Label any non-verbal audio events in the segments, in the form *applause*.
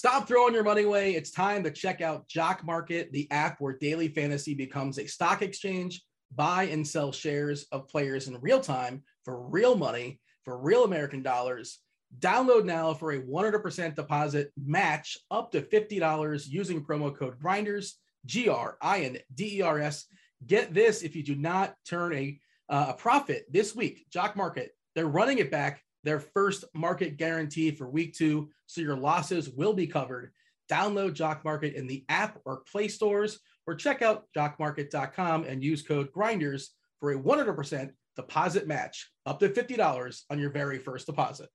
Stop throwing your money away. It's time to check out Jock Market, the app where daily fantasy becomes a stock exchange. Buy and sell shares of players in real time for real money, for real American dollars. Download now for a 100% deposit match up to $50 using promo code Grinders, G R I N D E R S. Get this if you do not turn a, uh, a profit this week, Jock Market, they're running it back their first market guarantee for week two, so your losses will be covered. Download Jock Market in the app or Play stores, or check out jockmarket.com and use code Grinders for a 100% deposit match up to $50 on your very first deposit.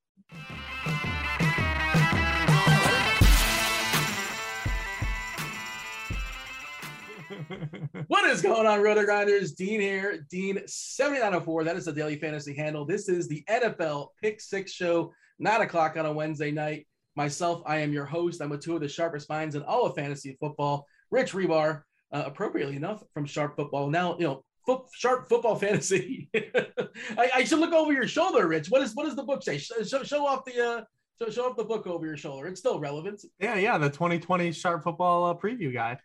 What is going on, Roto Grinders? Dean here, Dean 7904. That is the daily fantasy handle. This is the NFL Pick Six Show, nine o'clock on a Wednesday night. Myself, I am your host. I'm with two of the sharpest minds in all of fantasy football. Rich Hribar, uh, appropriately enough, from Sharp Football. Now, you know, Sharp Football *laughs* Fantasy. I, I, should look over your shoulder, Rich. What is what does the book say? Show, show off the uh, show, show off the book over your shoulder. It's still relevant. Yeah, yeah, the 2020 Sharp Football uh, preview guide.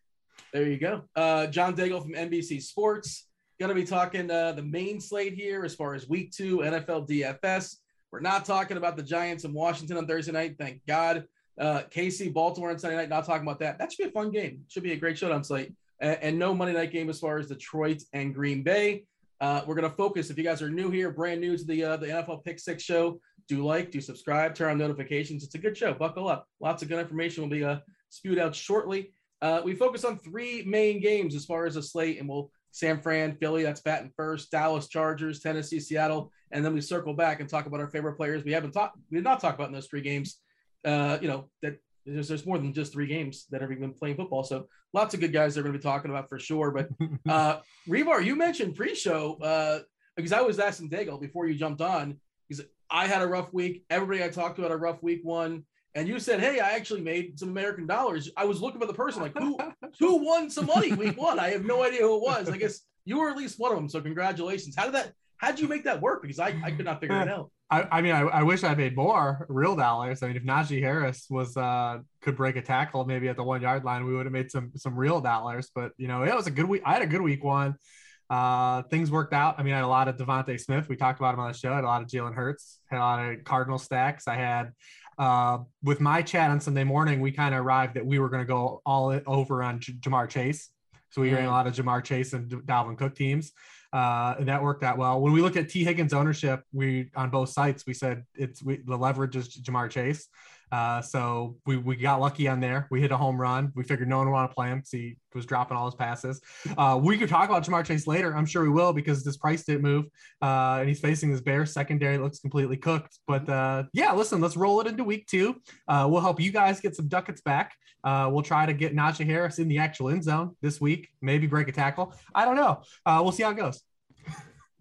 There you go. Uh, John Daigle from NBC Sports. Going to be talking uh, the main slate here as far as week two NFL DFS. We're not talking about the Giants in Washington on Thursday night. Thank God. Uh, KC, Baltimore on Sunday night. Not talking about that. That should be a fun game. Should be a great showdown slate. And, and no Monday night game as far as Detroit and Green Bay. Uh, we're going to focus. If you guys are new here, brand new to the uh, the NFL Pick Six show, do like, do subscribe, turn on notifications. It's a good show. Buckle up. Lots of good information will be uh, spewed out shortly. Uh, we focus on three main games as far as a slate, and we'll San Fran, Philly, that's batting first, Dallas Chargers, Tennessee, Seattle, and then we circle back and talk about our favorite players. We haven't talked, we did not talk about in those three games. Uh, you know that there's, there's more than just three games that have been playing football, so lots of good guys they're going to be talking about for sure. But *laughs* uh, Hribar, you mentioned pre-show uh, because I was asking Daigle before you jumped on because I had a rough week. Everybody I talked to had a rough week one and you said, "Hey, I actually made some American dollars." I was looking for the person like who who won some money week *laughs* one. I have no idea who it was. I guess you were at least one of them. So congratulations. How did that? How did you make that work? Because I, I could not figure it *laughs* out. I, I mean, I, I wish I made more real dollars. I mean, if Najee Harris was uh could break a tackle maybe at the one yard line, we would have made some some real dollars. But you know, it was a good week. I had a good week one. Uh, things worked out. I mean, I had a lot of DeVonta Smith. We talked about him on the show. I had a lot of Jalen Hurts. Had a lot of Cardinal stacks. I had uh, with my chat on Sunday morning, we kind of arrived that we were going to go all over on J- Ja'Marr Chase. So we ran a lot of Ja'Marr Chase and Dalvin Cook teams. Uh, and that worked out well. When we look at Tee Higgins ownership, we on both sites we said it's we, the leverage is Ja'Marr Chase. Uh, so we, we got lucky on there. We hit a home run. We figured no one would want to play him because he was dropping all his passes. Uh, we could talk about Ja'Marr Chase later. I'm sure we will because this price didn't move. Uh, and he's facing this Bears secondary. Looks completely cooked. But uh, yeah, listen, let's roll it into week two. Uh, we'll help you guys get some ducats back. Uh, we'll try to get Najee Harris in the actual end zone this week. Maybe break a tackle. I don't know. we'll see how it goes.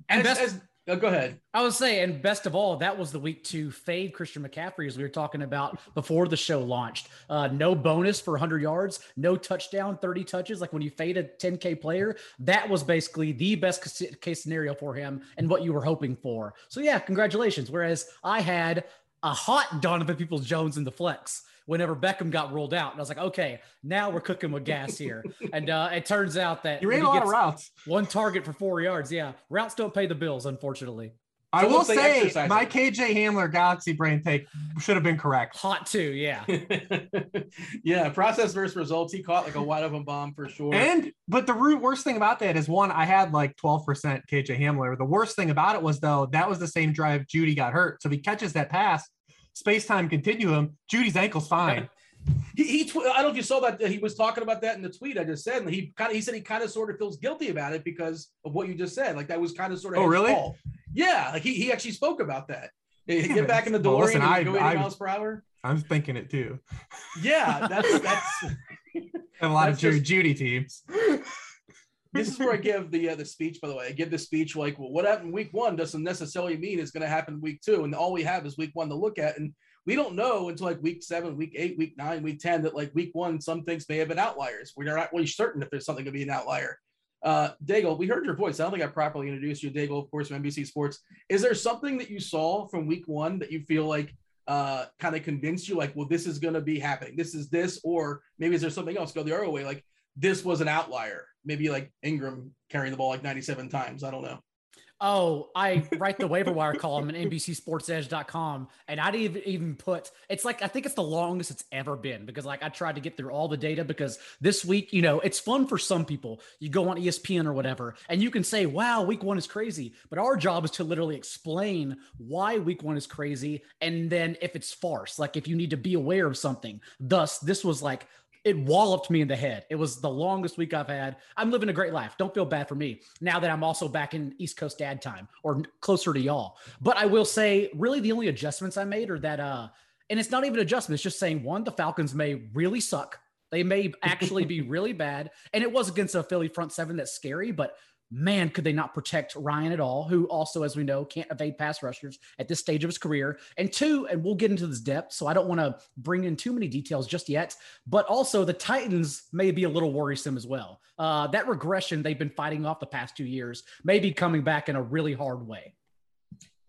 And as, best- as, Oh, go ahead. I was saying, and best of all, that was the week to fade Christian McCaffrey, as we were talking about before the show launched. Uh, no bonus for 100 yards, no touchdown, 30 touches. Like when you fade a 10K player, that was basically the best case scenario for him and what you were hoping for. So, yeah, congratulations. Whereas I had a hot Donovan Peoples Jones in the flex whenever Beckham got rolled out. And I was like, okay, now we're cooking with gas here. and uh, it turns out that you ran a lot of routes. One target for four yards. Yeah. Routes don't pay the bills, unfortunately. I will say my KJ Hamler Galaxy brain take should have been correct. Hot too, yeah. *laughs* yeah, process versus results. He caught like a wide open bomb for sure. And but the root worst thing about that is one, I had like 12% KJ Hamler. The worst thing about it was though, that was the same drive Jeudy got hurt. So if he catches that pass, space time continuum, Jeudy's ankle's fine. *laughs* He, he tw- I don't know if you saw that he was talking about that in the tweet I just said, and he kind of he said he kind of sort of feels guilty about it because of what you just said. Like that was kind of sort of oh really? Fault. Yeah, like he, he actually spoke about that. Get back in the door well, listen, and I, go 80 I, miles per hour. I'm thinking it too. Yeah, that's *laughs* that's a lot of just, Jeudy teams. *laughs* this is where I give the uh, the speech. By the way, I give the speech like, well, what happened week one doesn't necessarily mean it's going to happen week two, and all we have is week one to look at, and we don't know until like week seven, week eight, week nine, week ten that like week one some things may have been outliers. We're not really certain if there's something to be an outlier. Uh, Daigle, we heard your voice. I don't think I properly introduced you, Daigle, of course, from NBC Sports. Is there something that you saw from week one that you feel like uh, kind of convinced you, like, well, this is going to be happening? This is this, or maybe is there something else? Go the other way, like this was an outlier. Maybe like Ingram carrying the ball like 97 times. I don't know. Oh, I write the waiver wire column at NBCSportsEdge.com, and I didn't even put. It's like I think it's the longest it's ever been because like I tried to get through all the data because this week, you know, it's fun for some people. You go on ESPN or whatever, and you can say, "Wow, week one is crazy," but our job is to literally explain why week one is crazy, and then if it's farce, like if you need to be aware of something. Thus, this was like it walloped me in the head. It was the longest week I've had. I'm living a great life. Don't feel bad for me now that I'm also back in East Coast dad time or closer to y'all. But I will say, really, the only adjustments I made are that, uh, and it's not even adjustments, just saying one, the Falcons may really suck. They may actually be *laughs* really bad. And it was against a Philly front seven that's scary, but man, could they not protect Ryan at all, who also, as we know, can't evade pass rushers at this stage of his career. And two, and we'll get into this depth, so I don't want to bring in too many details just yet, but also the Titans may be a little worrisome as well. Uh, that regression they've been fighting off the past two years may be coming back in a really hard way.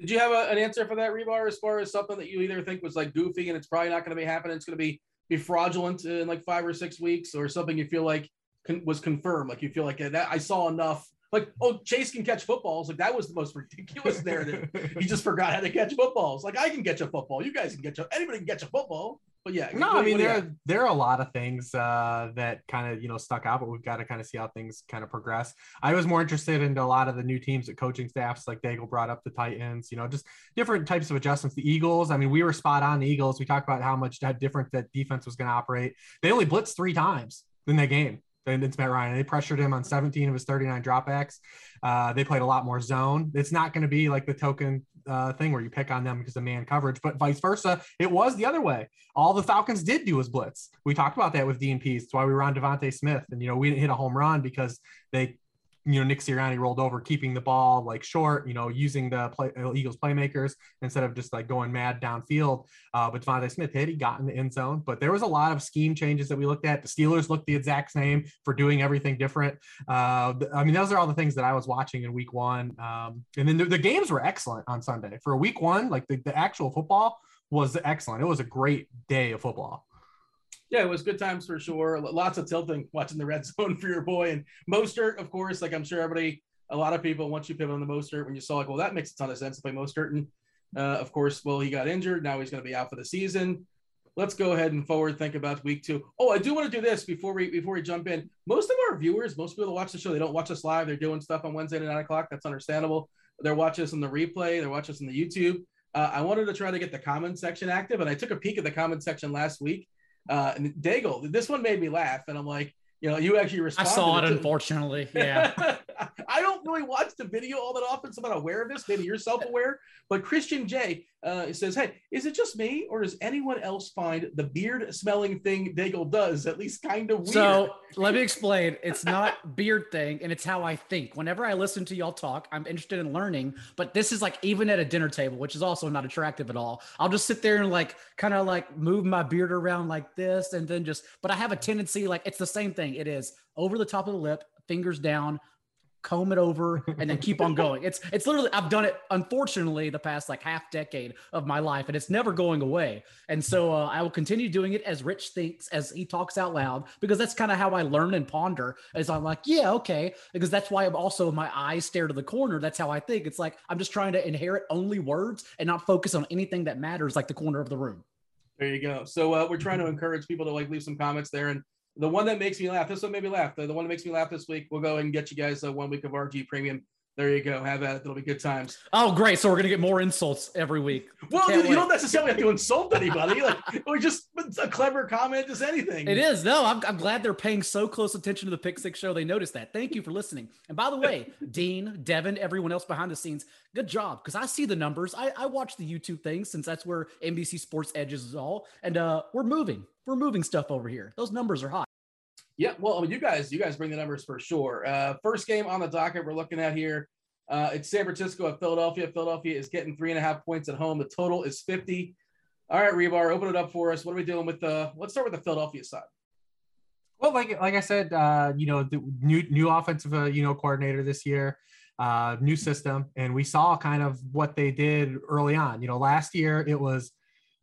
Did you have a, an answer for that, Hribar, as far as something that you either think was like goofy and it's probably not going to be happening, it's going to be be fraudulent in like five or six weeks, or something you feel like con- was confirmed? Like you feel like that I saw enough like, oh, Chase can catch footballs. Like that was the most ridiculous narrative. he just forgot how to catch footballs. Like I can catch a football. You guys can catch a anybody can catch a football. But yeah, no, I mean there are, there are a lot of things uh, that kind of you know stuck out, but we've got to kind of see how things kind of progress. I was more interested in a lot of the new teams at coaching staffs, like Daigle brought up the Titans, you know, just different types of adjustments. The Eagles, I mean, we were spot on the Eagles. We talked about how much that different that defense was going to operate. They only blitzed three times in that game it's Matt Ryan. They pressured him on 17 of his 39 dropbacks. Uh, they played a lot more zone. It's not going to be like the token uh, thing where you pick on them because of man coverage, but vice versa. It was the other way. All the Falcons did do was blitz. We talked about that with DNPs. That's why we were on DeVonta Smith. And, you know, we didn't hit a home run because they you know, Nick Sirianni rolled over, keeping the ball like short, you know, using the play, uh, Eagles playmakers instead of just like going mad downfield. Uh, but DeVonta Smith hit, he got in the end zone. But there was a lot of scheme changes that we looked at. The Steelers looked the exact same for doing everything different. Uh, I mean, those are all the things that I was watching in week one. Um, and then the, the, games were excellent on Sunday. For a week one, like the, the actual football was excellent. It was a great day of football yeah, it was good times for sure. Lots of tilting *laughs* watching the red zone for your boy and Mostert, of course. Like I'm sure everybody, a lot of people, once you pivot on the Mostert, when you saw like, well, that makes a ton of sense to play Mostert, and uh, of course, well, he got injured. Now he's going to be out for the season. Let's go ahead and forward think about week two. Oh, I do want to do this before we before we jump in. Most of our viewers, most people that watch the show, they don't watch us live. They're doing stuff on Wednesday at nine o'clock. That's understandable. They're watching us on the replay. They're watching us on the YouTube. Uh, I wanted to try to get the comment section active, and I took a peek at the comment section last week uh, and Daigle, this one made me laugh, and I'm like, you know, you actually responded. I saw it, unfortunately. *laughs* Yeah. *laughs* I don't really watch the video all that often, so I'm not aware of this. Maybe you're self-aware. But Christian J uh, says, "Hey, is it just me, or does anyone else find the beard-smelling thing Daigle does at least kind of weird?" So let me explain. It's not *laughs* beard thing, and it's how I think. Whenever I listen to y'all talk, I'm interested in learning. But this is like even at a dinner table, which is also not attractive at all. I'll just sit there and like kind of like move my beard around like this, and then just. But I have a tendency like it's the same thing. It is over the top of the lip, fingers down, comb it over and then keep on *laughs* going. It's it's literally I've done it unfortunately the past like half decade of my life and it's never going away. And so uh, I will continue doing it as Rich thinks as he talks out loud because that's kind of how I learn and ponder. As I'm like, yeah, okay, because that's why I'm also my eyes stare to the corner. That's how I think. It's like I'm just trying to inherit only words and not focus on anything that matters like the corner of the room. There you go. So uh, we're trying to *laughs* encourage people to like leave some comments there and the one that makes me laugh. This one made me laugh. The, the one that makes me laugh this week. We'll go and get you guys uh, one week of RG Premium. There you go. Have at it. It'll be good times. Oh, great! So we're gonna get more insults every week. Well, you don't necessarily have to insult anybody. Like, or just a clever comment, just anything. It is. No, I'm, I'm glad they're paying so close attention to the Pick Six show. They noticed that. Thank you for listening. And by the way, *laughs* Dean, Devin, everyone else behind the scenes, good job because I see the numbers. I, I watch the YouTube things since that's where NBC Sports Edges is all, and uh, we're moving. We're moving stuff over here. Those numbers are hot. Yeah, well, I mean, you guys, you guys bring the numbers for sure. Uh, first game on the docket we're looking at here. Uh, it's San Francisco at Philadelphia. Philadelphia is getting three and a half points at home. The total is 50. All right, Hribar, open it up for us. What are we doing with the? Let's start with the Philadelphia side. Well, like like I said, uh, you know, the new new offensive uh, you know coordinator this year, uh, new system, and we saw kind of what they did early on. You know, last year it was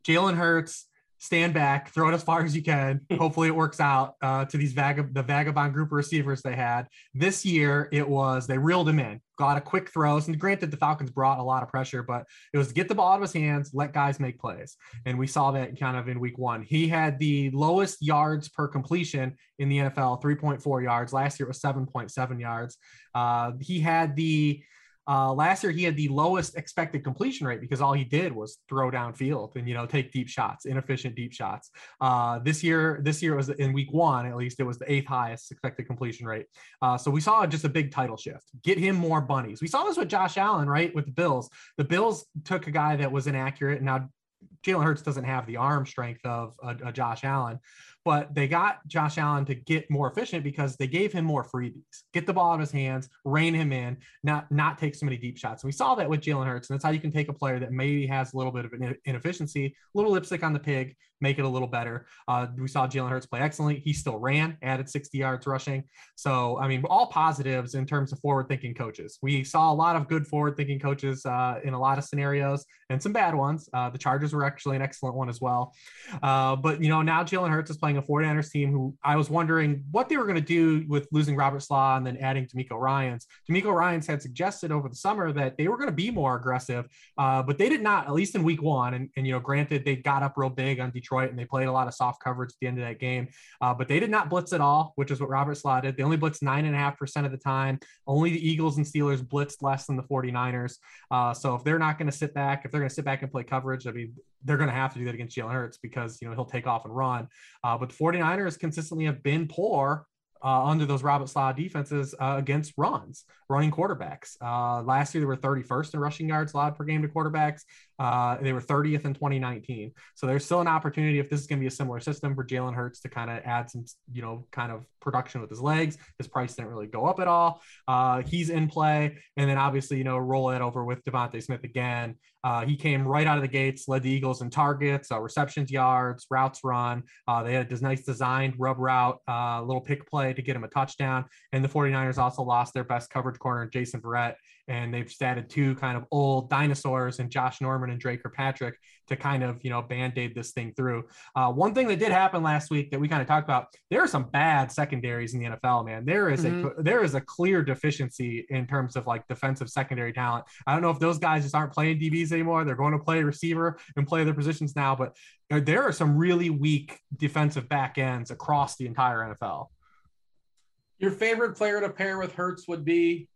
Jalen Hurts stand back, throw it as far as you can. *laughs* Hopefully, it works out uh, to these the vagabond group of receivers they had. This year, it was they reeled him in, got a quick throws. And granted, the Falcons brought a lot of pressure, but it was to get the ball out of his hands, let guys make plays. And we saw that kind of in week one. He had the lowest yards per completion in the NFL, 3.4 yards. Last year, it was 7.7 yards. Uh, he had the uh, last year, he had the lowest expected completion rate because all he did was throw downfield and you know take deep shots, inefficient deep shots. Uh, this year, this year was in week one at least. It was the eighth highest expected completion rate. Uh, so we saw just a big title shift. Get him more bunnies. We saw this with Josh Allen, right? With the Bills, the Bills took a guy that was inaccurate. Now Jalen Hurts doesn't have the arm strength of a, a, Josh Allen, but they got Josh Allen to get more efficient because they gave him more freebies, get the ball out of his hands, rein him in, not not take so many deep shots. And we saw that with Jalen Hurts, and that's how you can take a player that maybe has a little bit of an inefficiency, a little lipstick on the pig, make it a little better. Uh, we saw Jalen Hurts play excellently. He still ran, added 60 yards rushing. So I mean, all positives in terms of forward-thinking coaches. We saw a lot of good forward-thinking coaches uh, in a lot of scenarios, and some bad ones. Uh, the Chargers were actually an excellent one as well. Uh, but you know, now Jalen Hurts is playing a 49ers team who I was wondering what they were going to do with losing Robert Saleh and then adding DeMeco Ryans. DeMeco Ryans had suggested over the summer that they were going to be more aggressive, uh, but they did not, at least in week one. And, and, you know, granted, they got up real big on Detroit and they played a lot of soft coverage at the end of that game, uh, but they did not blitz at all, which is what Robert Saleh did. They only blitzed nine and a half percent of the time. Only the Eagles and Steelers blitzed less than the 49ers. Uh, so if they're not going to sit back, if they're going to sit back and play coverage, I mean, they're going to have to do that against Jalen Hurts because, you know, he'll take off and run. Uh, but the 49ers consistently have been poor uh, under those Robert Saleh defenses uh, against runs, running quarterbacks. Uh, last year, they were 31st in rushing yards allowed per game to quarterbacks. Uh, they were 30th in 2019. So there's still an opportunity if this is going to be a similar system for Jalen Hurts to kind of add some, you know, kind of production with his legs. His price didn't really go up at all. Uh, he's in play. And then obviously, you know, roll it over with DeVonta Smith again. Uh, he came right out of the gates, led the Eagles in targets, uh, receptions, yards, routes run. Uh, they had a nice designed rub route, uh, little pick play to get him a touchdown. And the 49ers also lost their best coverage corner, Jason Verrett, and they've just added two kind of old dinosaurs and Josh Norman and Dre Kirkpatrick to kind of you know band-aid this thing through. Uh, one thing that did happen last week that we kind of talked about, there are some bad secondaries in the NFL, man. There is mm-hmm. a there is a clear deficiency in terms of like defensive secondary talent. I don't know if those guys just aren't playing DBs anymore. They're going to play receiver and play their positions now, but there are some really weak defensive back ends across the entire NFL. Your favorite player to pair with Hurts would be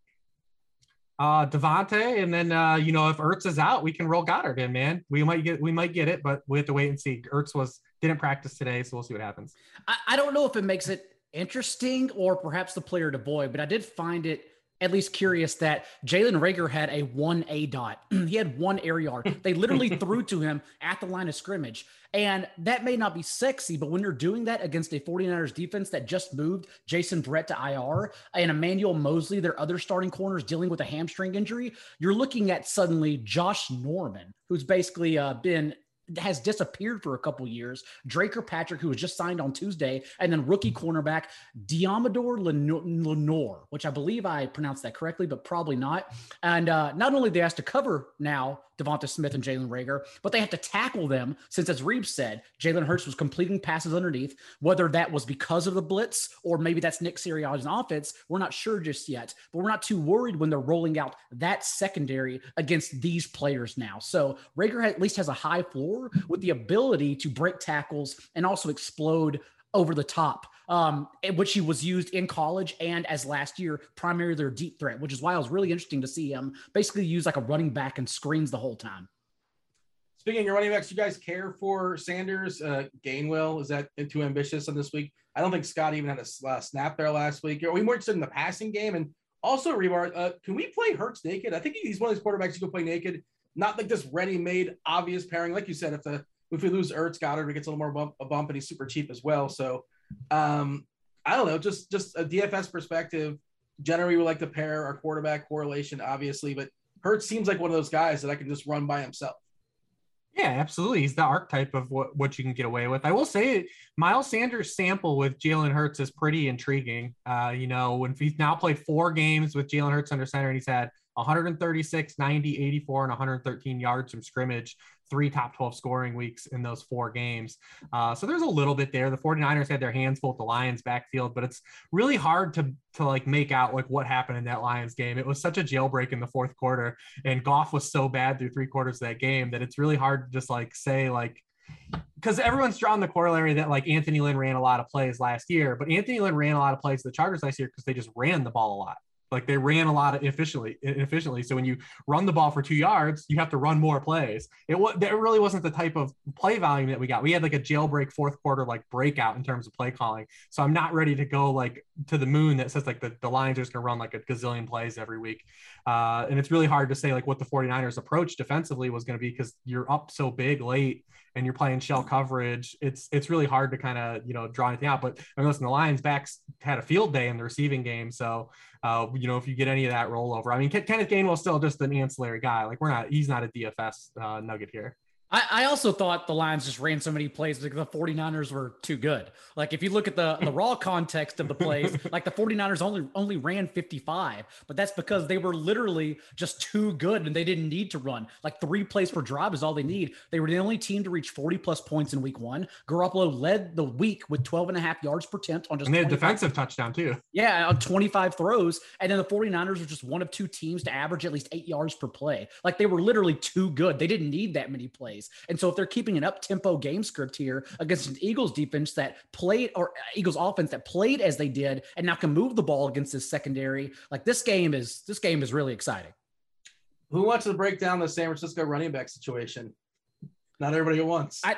uh DeVonta, and then uh, you know, if Ertz is out, we can roll Goedert in, man. We might get we might get it, but we have to wait and see. Ertz was didn't practice today, so we'll see what happens. I, I don't know if it makes it interesting or perhaps the player to boy, but I did find it at least curious that Jalen Reagor had a one A dot. *clears throat* he had one air yard. They literally *laughs* threw to him at the line of scrimmage. And that may not be sexy, but when you're doing that against a 49ers defense that just moved Jason Verrett to IR and Emmanuel Moseley, their other starting corners dealing with a hamstring injury, you're looking at suddenly Josh Norman, who's basically uh, been has disappeared for a couple years. Dre Kirkpatrick, who was just signed on Tuesday, and then rookie cornerback Deommodore Lenoir, which I believe I pronounced that correctly, but probably not. And uh, not only they asked to cover now Devonta Smith and Jalen Reagor, but they have to tackle them since, as Reeves said, Jalen Hurts was completing passes underneath. Whether that was because of the blitz or maybe that's Nick Sirianni's offense, we're not sure just yet. But we're not too worried when they're rolling out that secondary against these players now. So Reagor at least has a high floor with the ability to break tackles and also explode over the top, um, which he was used in college and as last year, primarily their deep threat, which is why it was really interesting to see him basically use like a running back and screens the whole time. Speaking of running backs, you guys care for Sanders? Uh, Gainwell, is that too ambitious on this week? I don't think Scott even had a uh, snap there last week. Are we more interested in the passing game? And also, Hribar, uh, can we play Hurts naked? I think he's one of these quarterbacks you can play naked, not like this ready-made obvious pairing. Like you said, if the if we lose Ertz, Goedert gets a little more bump, a bump, and he's super cheap as well. So, um, I don't know, just just a DFS perspective. Generally, we like to pair our quarterback correlation, obviously, but Hurts seems like one of those guys that I can just run by himself. Yeah, absolutely. He's the archetype of what, what you can get away with. I will say Miles Sanders' sample with Jalen Hurts is pretty intriguing. Uh, you know, when he's now played four games with Jalen Hurts under center and he's had 136, 90, 84, and 113 yards from scrimmage three top 12 scoring weeks in those four games. Uh, so there's a little bit there. The 49ers had their hands full with the Lions backfield, but it's really hard to, to like make out like what happened in that Lions game. It was such a jailbreak in the fourth quarter and Goff was so bad through three quarters of that game that it's really hard to just like say like, because everyone's drawn the corollary that like Anthony Lynn ran a lot of plays last year, but Anthony Lynn ran a lot of plays to the Chargers last year because they just ran the ball a lot. Like they ran a lot of efficiently, efficiently. So when you run the ball for two yards, you have to run more plays. It was there really wasn't the type of play volume that we got. We had like a jailbreak fourth quarter like breakout in terms of play calling. So I'm not ready to go like to the moon that says like the, the Lions are just gonna run like a gazillion plays every week. Uh, and it's really hard to say like what the 49ers approach defensively was going to be because you're up so big late and you're playing shell coverage, it's it's really hard to kind of you know draw anything out. But I mean, listen, the Lions backs had a field day in the receiving game, so uh, you know if you get any of that rollover, I mean, Kenneth Gainwell's still just an ancillary guy. Like we're not, he's not a DFS uh, nugget here. I, I, also thought the Lions just ran so many plays because the 49ers were too good. Like if you look at the, the raw *laughs* context of the plays, like the 49ers only only ran 55, but that's because they were literally just too good and they didn't need to run. Like three plays per drive is all they need. They were the only team to reach 40 plus points in week one. Garoppolo led the week with 12 and a half yards per attempt on just and they had defensive touchdown too. Yeah, on 25 throws. And then the 49ers were just one of two teams to average at least eight yards per play. Like they were literally too good. They didn't need that many plays plays. And so if they're keeping an up tempo game script here against an Eagles defense that played or Eagles offense that played as they did and now can move the ball against this secondary, like this game is this game is really exciting. Who wants to break down the San Francisco running back situation? Not everybody at once. I,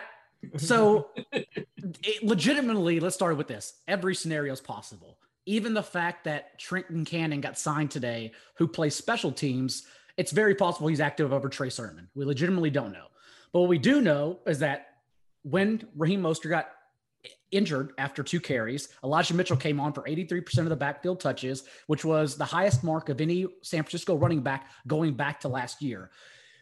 so *laughs* it, legitimately, let's start with this. Every scenario is possible. Even the fact that Trenton Cannon got signed today, who plays special teams, it's very possible he's active over Trey Sermon. We legitimately don't know. But what we do know is that when Raheem Mostert got injured after two carries, Elijah Mitchell came on for 83% of the backfield touches, which was the highest mark of any San Francisco running back going back to last year.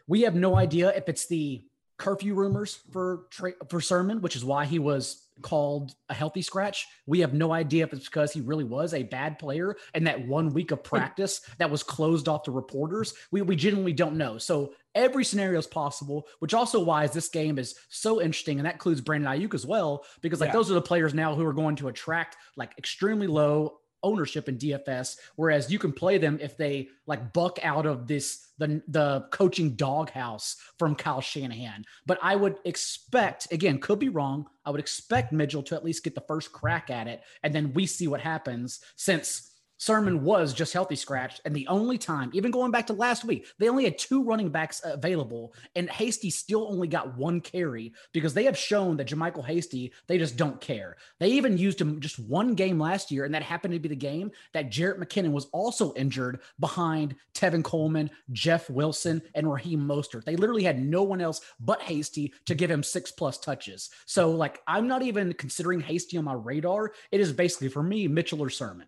We have no idea if it's the curfew rumors for for Sermon, which is why he was called a healthy scratch. We have no idea if it's because he really was a bad player and that one week of hmm. practice that was closed off to reporters. We we genuinely don't know. So every scenario is possible, which also why is this game is so interesting, and that includes Brandon Aiyuk as well, because like yeah. those are the players now who are going to attract like extremely low ownership in DFS, whereas you can play them if they like buck out of this the the coaching doghouse from Kyle Shanahan. But I would expect, again, could be wrong. I would expect Mitchell to at least get the first crack at it, and then we see what happens since Sermon was just healthy scratched. And the only time, even going back to last week, they only had two running backs available. And Hasty still only got one carry because they have shown that JaMycal Hasty, they just don't care. They even used him just one game last year. And that happened to be the game that Jerick McKinnon was also injured behind Tevin Coleman, Jeff Wilson, and Raheem Mostert. They literally had no one else but Hasty to give him six plus touches. So, like, I'm not even considering Hasty on my radar. It is basically for me, Mitchell or Sermon.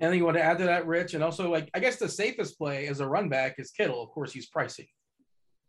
Anything you want to add to that, Rich? And also, like, I guess the safest play as a run back is Kittle. Of course, he's pricey.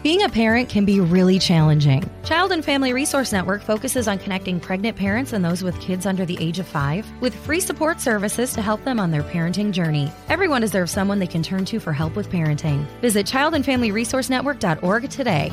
Being a parent can be really challenging. Child and Family Resource Network focuses on connecting pregnant parents and those with kids under the age of five with free support services to help them on their parenting journey. Everyone deserves someone they can turn to for help with parenting. Visit childandfamilyresourcenetwork.org today.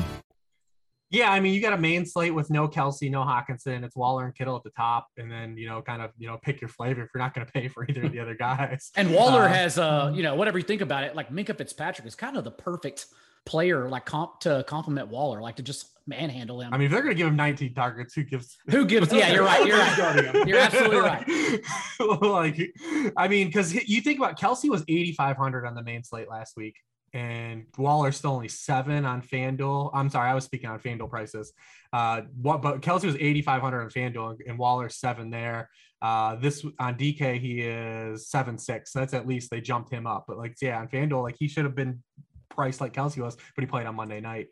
Yeah, I mean, you got a main slate with no Kelce, no Hockenson. It's Waller and Kittle at the top, and then you know, kind of you know, pick your flavor if you're not going to pay for either of the other guys. And Waller uh, has, uh, you know, whatever you think about it, like Minkah Fitzpatrick is kind of the perfect player like comp to compliment Waller, like to just manhandle him. I mean, if they're going to give him 19 targets, who gives? *laughs* Who gives? Yeah, you're right. You're right. *laughs* You're absolutely right. *laughs* like, I mean, because you think about Kelce was 8,500 on the main slate last week, and Waller's still only seven on FanDuel. I'm sorry, I was speaking on FanDuel prices. Uh, what? But Kelce was 8,500 on FanDuel, and Waller's seven there. Uh, this on DK he is seven six. So that's at least they jumped him up. But like, yeah, on FanDuel, like he should have been priced like Kelce was, but he played on Monday night.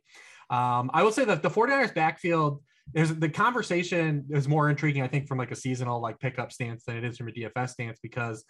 Um, I will say that the 49ers backfield is the conversation is more intriguing, I think, from like a seasonal like pickup stance than it is from a DFS stance because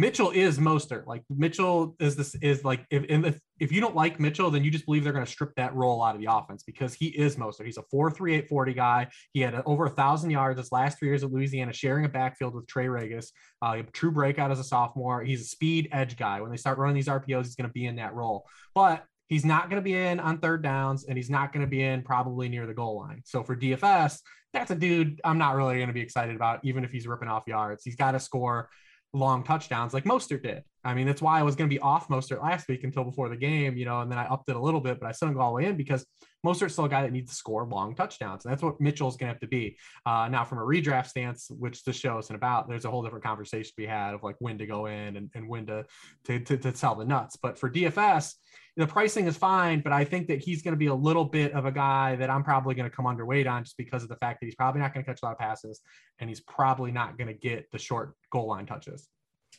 Mitchell is Mostert. Like Mitchell is this is like if if, if you don't like Mitchell, then you just believe they're going to strip that role out of the offense because he is Mostert. He's a four three eight forty guy. He had over a thousand yards his last three years at Louisiana, sharing a backfield with Trey Ragas. Uh, a true breakout as a sophomore. He's a speed edge guy. When they start running these RPOs, he's going to be in that role. But he's not going to be in on third downs, and he's not going to be in probably near the goal line. So for DFS, that's a dude I'm not really going to be excited about, even if he's ripping off yards. He's got to score long touchdowns like Mostert did. I mean, that's why I was going to be off Mostert last week until before the game, you know, and then I upped it a little bit, but I still didn't go all the way in because Mostert's still a guy that needs to score long touchdowns. And that's what Mitchell's going to have to be. Uh, now, from a redraft stance, which the show isn't about, there's a whole different conversation to be had of like when to go in and, and when to, to, to, to sell the nuts. But for DFS, the pricing is fine, but I think that he's going to be a little bit of a guy that I'm probably going to come underweight on just because of the fact that he's probably not going to catch a lot of passes and he's probably not going to get the short goal line touches.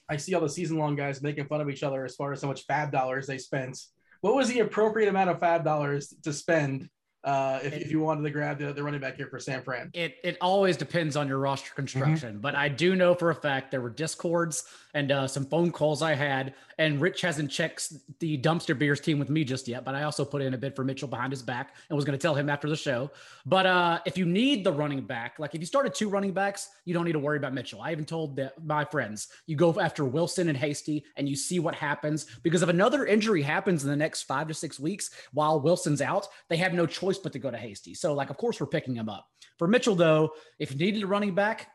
I see all the season long guys making fun of each other as far as how much FAAB dollars they spent. What was the appropriate amount of FAAB dollars to spend uh, if, if you wanted to grab the, the running back here for San Fran? It it always depends on your roster construction, mm-hmm. but I do know for a fact there were discords and uh, some phone calls I had. And Rich hasn't checked the dumpster beers team with me just yet, but I also put in a bid for Mitchell behind his back and was going to tell him after the show. But uh, if you need the running back, like if you started two running backs, you don't need to worry about Mitchell. I even told the, my friends, you go after Wilson and Hasty and you see what happens because if another injury happens in the next five to six weeks while Wilson's out, they have no choice but to go to Hasty. So, like, of course, we're picking him up. For Mitchell, though, if you needed a running back,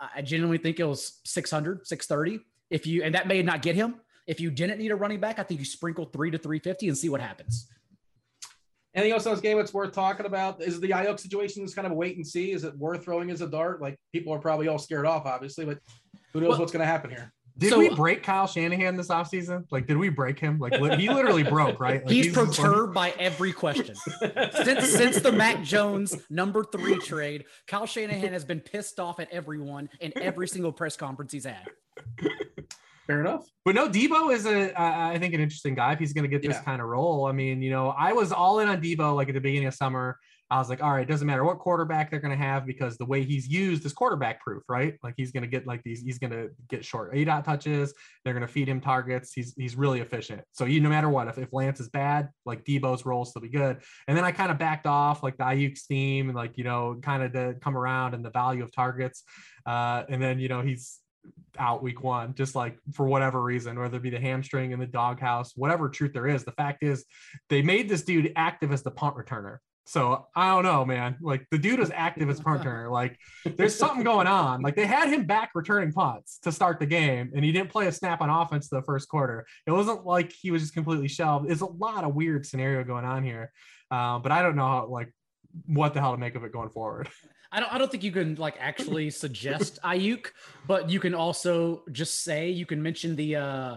I genuinely think it was 600, 630. If you, and that may not get him. If you didn't need a running back, I think you sprinkle three to 350 and see what happens. Anything else on this game that's worth talking about? Is the Aiyuk situation just kind of a wait and see? Is it worth throwing as a dart? Like people are probably all scared off, obviously, but who knows well, what's going to happen here? Did so, we break Kyle Shanahan this offseason? Like, did we break him? Like, he literally broke, right? Like, he's, he's perturbed by every question. since since the Mac Jones number three trade, Kyle Shanahan has been pissed off at everyone in every single press conference he's had. Fair enough. But no, Deebo is a, I think, an interesting guy if he's going to get this yeah. kind of role. I mean, you know, I was all in on Deebo like at the beginning of summer. I was like, all right, it doesn't matter what quarterback they're going to have because the way he's used is quarterback proof, right? Like he's going to get like these, he's going to get short A dot touches. They're going to feed him targets. He's he's really efficient. So you no matter what, if, if Lance is bad, like Deebo's role still be good. And then I kind of backed off like the Aiyuk theme and like you know kind of to come around and the value of targets. Uh, and then you know he's out week one, just like for whatever reason, whether it be the hamstring in the doghouse, whatever truth there is. The fact is, they made this dude active as the punt returner. So I don't know, man. Like the dude was active as punt returner. *laughs* Like there's something going on. Like they had him back returning punts to start the game, and he didn't play a snap on offense the first quarter. It wasn't like he was just completely shelved. There's a lot of weird scenario going on here, uh, but I don't know how, like what the hell to make of it going forward. I don't I don't think you can like actually suggest Aiyuk, but you can also just say you can mention the uh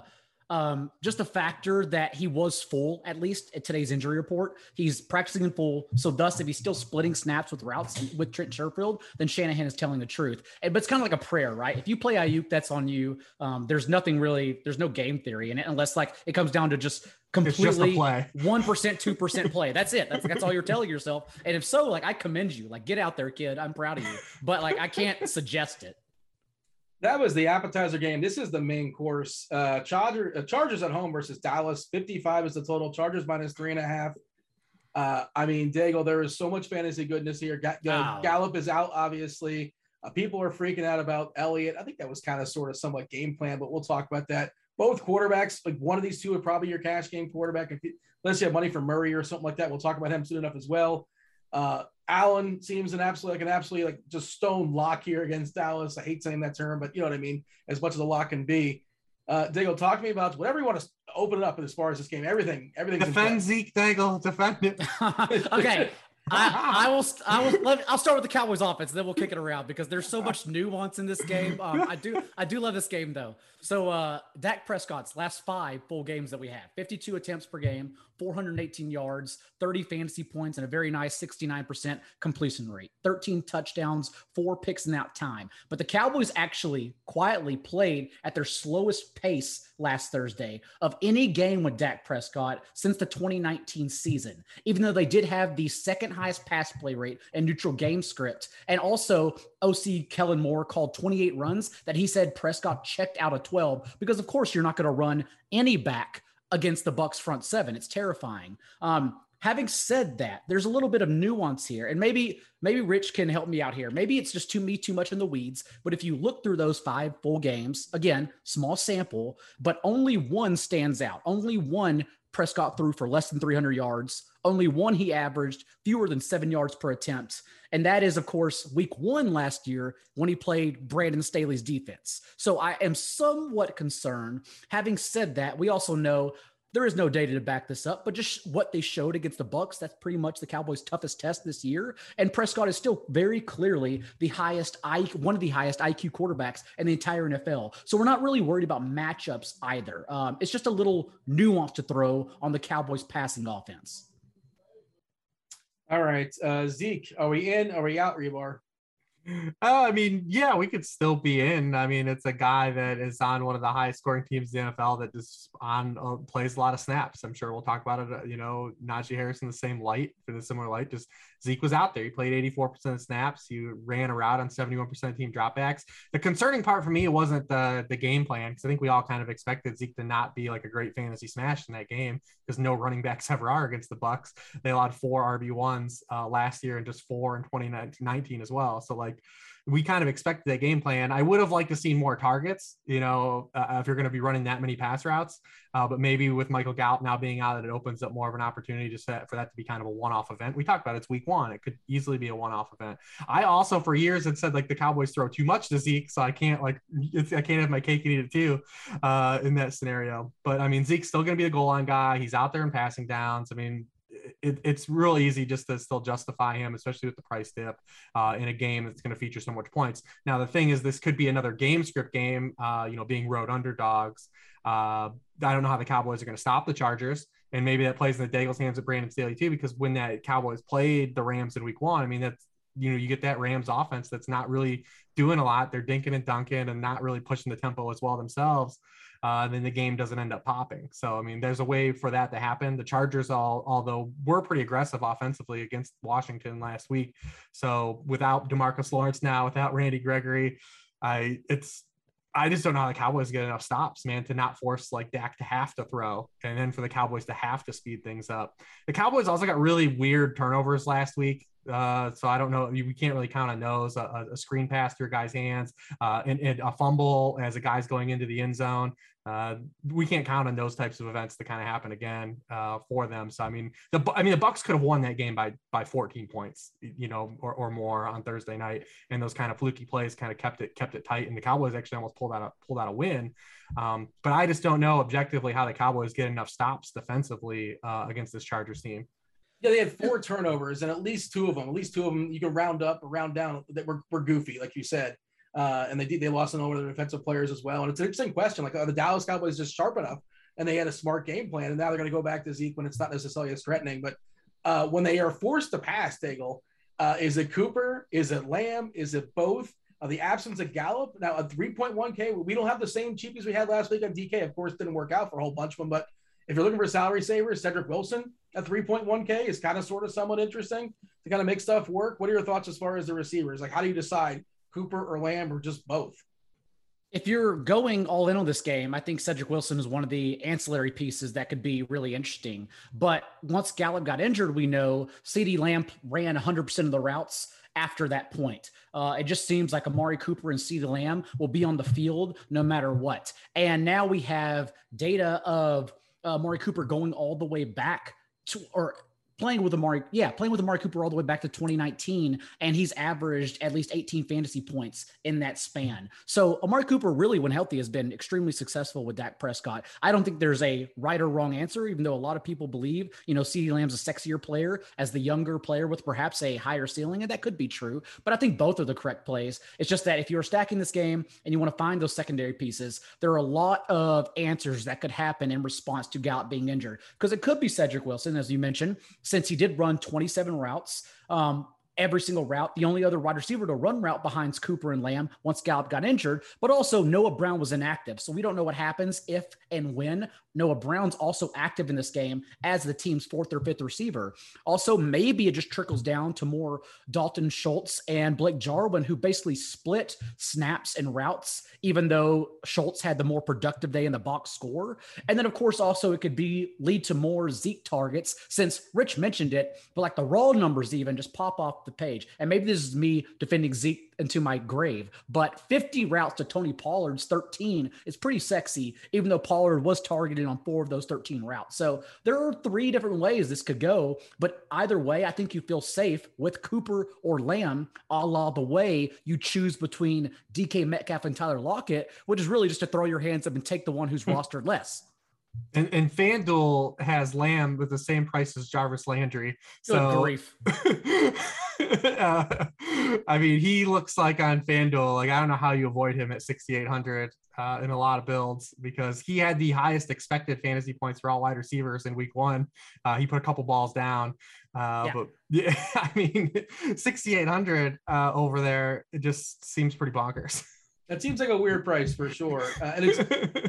um, just the factor that he was full, at least at today's injury report. He's practicing in full. So, thus, if he's still splitting snaps with routes with Trent Sherfield, then Shanahan is telling the truth. And, but it's kind of like a prayer, right? If you play Aiyuk, that's on you. Um, there's nothing really, there's no game theory in it unless like it comes down to just completely one percent, two percent *laughs* play. That's it. That's that's all you're telling yourself. And if so, like I commend you. Like get out there, kid. I'm proud of you. But like I can't suggest it that was the appetizer game. This is the main course. Uh, Charger, uh, Chargers at home versus Dallas. 55 is the total. Chargers minus three and a half. Uh, I mean, Daigle, there is so much fantasy goodness here. Ga- wow. Gallup is out, obviously. Uh, people are freaking out about Elliott. I think that was kind of sort of somewhat game plan, but we'll talk about that. Both quarterbacks, like one of these two, are probably your cash game quarterback. If you, unless you have money for Murray or something like that, we'll talk about him soon enough as well. Uh, Allen seems an absolute like an absolutely like just stone lock here against Dallas. I hate saying that term, but you know what I mean. As much as a lock can be. Uh, Daigle, talk to me about whatever you want to open it up as far as this game. Everything, everything. Defend Zeke, Daigle. Defend it. *laughs* okay, *laughs* I, I, will. I will. Let, I'll start with the Cowboys offense, then we'll kick it around because there's so much nuance in this game. Um, I do. I do love this game though. So uh, Dak Prescott's last five full games that we have, 52 attempts per game, 418 yards, 30 fantasy points, and a very nice 69% completion rate. 13 touchdowns, four picks in that time. But the Cowboys actually quietly played at their slowest pace last Thursday of any game with Dak Prescott since the 2019 season, even though they did have the second highest pass play rate and neutral game script. And also, OC Kellen Moore called 28 runs that he said Prescott checked out of 12 because of course you're not going to run any back against the Bucs front seven. It's terrifying. Um, having said that, there's a little bit of nuance here, and maybe maybe Rich can help me out here. Maybe it's just too me too much in the weeds. But if you look through those five full games, again, small sample, but only one stands out. Only one Prescott threw for less than 300 yards. Only one he averaged fewer than seven yards per attempt. And that is, of course, week one last year when he played Brandon Staley's defense. So I am somewhat concerned. Having said that, we also know there is no data to back this up, but just what they showed against the Bucs, that's pretty much the Cowboys' toughest test this year. And Prescott is still very clearly the highest I one of the highest IQ quarterbacks in the entire NFL. So we're not really worried about matchups either. Um, it's just a little nuance to throw on the Cowboys' passing offense. All right, uh, Zeke, are we in? Are we out, Hribar? Uh, I mean, yeah, we could still be in. I mean, it's a guy that is on one of the highest scoring teams in the NFL that just on uh, plays a lot of snaps. I'm sure we'll talk about it. Uh, you know, Najee Harris in the same light, for the similar light. Just Zeke was out there. He played 84% of snaps. He ran a route on 71% of team dropbacks. The concerning part for me wasn't the the game plan because I think we all kind of expected Zeke to not be like a great fantasy smash in that game because no running *laughs* backs ever are against the Bucs. They allowed four RB ones uh, last year and just four in 2019 as well. So like we kind of expected that game plan. I would have liked to see more targets, you know, uh, if you're going to be running that many pass routes. Uh, but maybe with Michael Gallup now being out, it opens up more of an opportunity just for that to be kind of a one-off event. We talked about it's week one; it could easily be a one-off event. I also, for years, had said like the Cowboys throw too much to Zeke, so I can't like I can't have my cake and eat it too uh, in that scenario. But I mean, Zeke's still going to be the goal line guy. He's out there in passing downs. I mean, it, it's real easy just to still justify him, especially with the price dip uh, in a game that's going to feature so much points. Now, the thing is, this could be another game script game, uh, you know, being road underdogs. Uh, I don't know how the Cowboys are going to stop the Chargers. And maybe that plays in the Daigle's hands of Brandon Staley too, because when that Cowboys played the Rams in week one, I mean, that's, you know, you get that Rams offense that's not really doing a lot. They're dinking and dunking and not really pushing the tempo as well themselves uh, then the game doesn't end up popping. So, I mean, there's a way for that to happen. The Chargers, all, although were pretty aggressive offensively against Washington last week. So, without Demarcus Lawrence now, without Randy Gregory, I it's I just don't know how the Cowboys get enough stops, man, to not force like Dak to have to throw and then for the Cowboys to have to speed things up. The Cowboys also got really weird turnovers last week. Uh, so I don't know. We can't really count on those. A, a screen pass through a guy's hands, uh, and, and, a fumble as a guy's going into the end zone. Uh, we can't count on those types of events to kind of happen again uh, for them. So I mean, the I mean the Bucs could have won that game by by 14 points, you know, or, or more on Thursday night, and those kind of fluky plays kind of kept it kept it tight, and the Cowboys actually almost pulled out a pulled out a win. Um, but I just don't know objectively how the Cowboys get enough stops defensively uh, against this Chargers team. Yeah, they had four turnovers, and at least two of them, at least two of them, you can round up or round down that were, were goofy, like you said. Uh, and they did, they lost on all their defensive players as well. And it's an interesting question. Like, are the Dallas Cowboys just sharp enough? And they had a smart game plan, and now they're going to go back to Zeke when it's not necessarily as threatening. But uh, when they are forced to pass, Daigle, uh, is it Cooper? Is it Lamb? Is it both? Uh, the absence of Gallup now a 3.1K. We don't have the same cheapies we had last week on DK. Of course, didn't work out for a whole bunch of them. But if you're looking for salary savers, Cedric Wilson at 3.1K is kind of sort of somewhat interesting to kind of make stuff work. What are your thoughts as far as the receivers? Like, how do you decide Cooper or Lamb or just both? If you're going all in on this game, I think Cedric Wilson is one of the ancillary pieces that could be really interesting. But once Gallup got injured, we know CeeDee Lamb ran 100% of the routes after that point. Uh, it just seems like Amari Cooper and CeeDee Lamb will be on the field no matter what. And now we have data of uh, Amari Cooper going all the way back to, or playing with Amari, yeah, playing with Amari Cooper all the way back to 2019, and he's averaged at least 18 fantasy points in that span. So Amari Cooper really, when healthy, has been extremely successful with Dak Prescott. I don't think there's a right or wrong answer, even though a lot of people believe, you know, CeeDee Lamb's a sexier player as the younger player with perhaps a higher ceiling, and that could be true. But I think both are the correct plays. It's just that if you're stacking this game and you want to find those secondary pieces, there are a lot of answers that could happen in response to Gallup being injured because it could be Cedric Wilson, as you mentioned since he did run 27 routes. Um, every single route. The only other wide receiver to run route behind Cooper and Lamb once Gallup got injured, but also Noah Brown was inactive. So we don't know what happens if and when Noah Brown's also active in this game as the team's fourth or fifth receiver. Also, maybe it just trickles down to more Dalton Schultz and Blake Jarwin, who basically split snaps and routes, even though Schultz had the more productive day in the box score. And then, of course, also it could be lead to more Zeke targets since Rich mentioned it, but like the raw numbers even just pop off the page. And maybe this is me defending Zeke into my grave. But 50 routes to Tony Pollard's 13 is pretty sexy, even though Pollard was targeted on four of those 13 routes. So there are three different ways this could go. But either way, I think you feel safe with Cooper or Lamb, a la the way you choose between DK Metcalf and Tyler Lockett, which is really just to throw your hands up and take the one who's hmm. rostered less. And, and FanDuel has Lamb with the same price as Jarvis Landry. Good so, grief. *laughs* uh, I mean, he looks like on FanDuel, like I don't know how you avoid him at 6,800 uh, in a lot of builds because he had the highest expected fantasy points for all wide receivers in week one. Uh, he put a couple balls down. Uh, yeah. But yeah, *laughs* I mean, 6,800 uh, over there, it just seems pretty bonkers. *laughs* That seems like a weird price for sure. Uh, and it's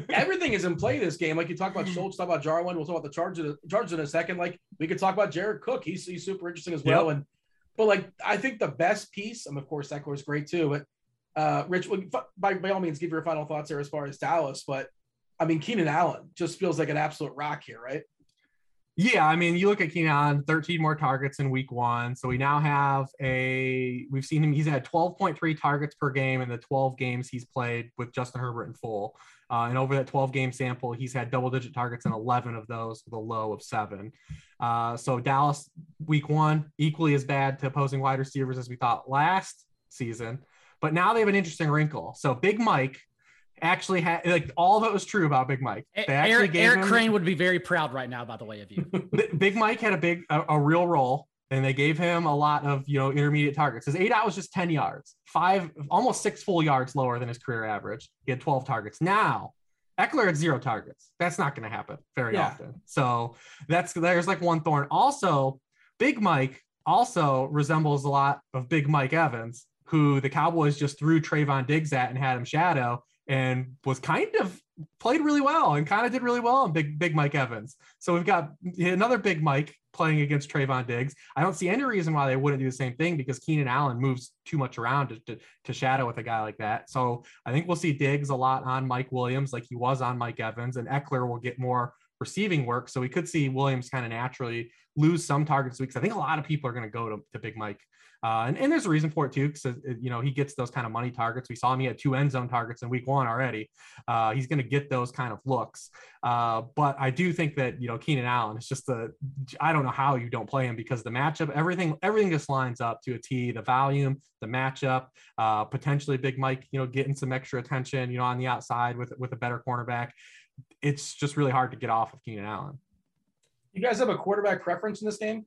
*laughs* everything is in play this game. Like you talk about Schultz, talk about Jarwin. We'll talk about the Chargers, Chargers in a second. Like we could talk about Jared Cook. He's, he's super interesting as well. Yep. And but like I think the best piece, and of course Ekeler is great too. But uh, Rich, by by all means, give your final thoughts there as far as Dallas. But I mean, Keenan Allen just feels like an absolute rock here, right? Yeah, I mean, you look at Keenan, 13 more targets in week one. So we now have a, we've seen him, he's had 12.3 targets per game in the 12 games he's played with Justin Herbert in full. Uh, and over that 12 game sample, he's had double digit targets in 11 of those with a low of seven. Uh, so Dallas, week one, equally as bad to opposing wide receivers as we thought last season. But now they have an interesting wrinkle. So Big Mike actually had like all of it was true about Big Mike. They Eric, Eric him, Crane would be very proud right now, by the way, of you. *laughs* Big Mike had a big a, a, real role, and they gave him a lot of you know intermediate targets. His aDOT was just 10 yards, five almost six full yards lower than his career average. He had 12 targets. Now Ekeler had zero targets. That's not going to happen very yeah. often. So that's there's like one thorn. Also, Big Mike also resembles a lot of Big Mike Evans, who the Cowboys just threw Trevon Diggs at and had him shadow and was kind of played really well and kind of did really well on Big Big Mike Evans. So we've got another Big Mike playing against Trevon Diggs. I don't see any reason why they wouldn't do the same thing because Keenan Allen moves too much around to, to, to, shadow with a guy like that. So I think we'll see Diggs a lot on Mike Williams like he was on Mike Evans, and Ekeler will get more receiving work. So we could see Williams kind of naturally lose some targets weeks. I think a lot of people are going to go to, Big Mike. Uh, and, and there's a reason for it too, because you know he gets those kind of money targets. We saw him he had two end zone targets in week one already. Uh, he's going to get those kind of looks. Uh, but I do think that you know Keenan Allen is just the I don't know how you don't play him because the matchup, everything, everything just lines up to a T. The volume, the matchup, uh, potentially Big Mike, you know, getting some extra attention, you know, on the outside with with a better cornerback. It's just really hard to get off of Keenan Allen. You guys have a quarterback preference in this game?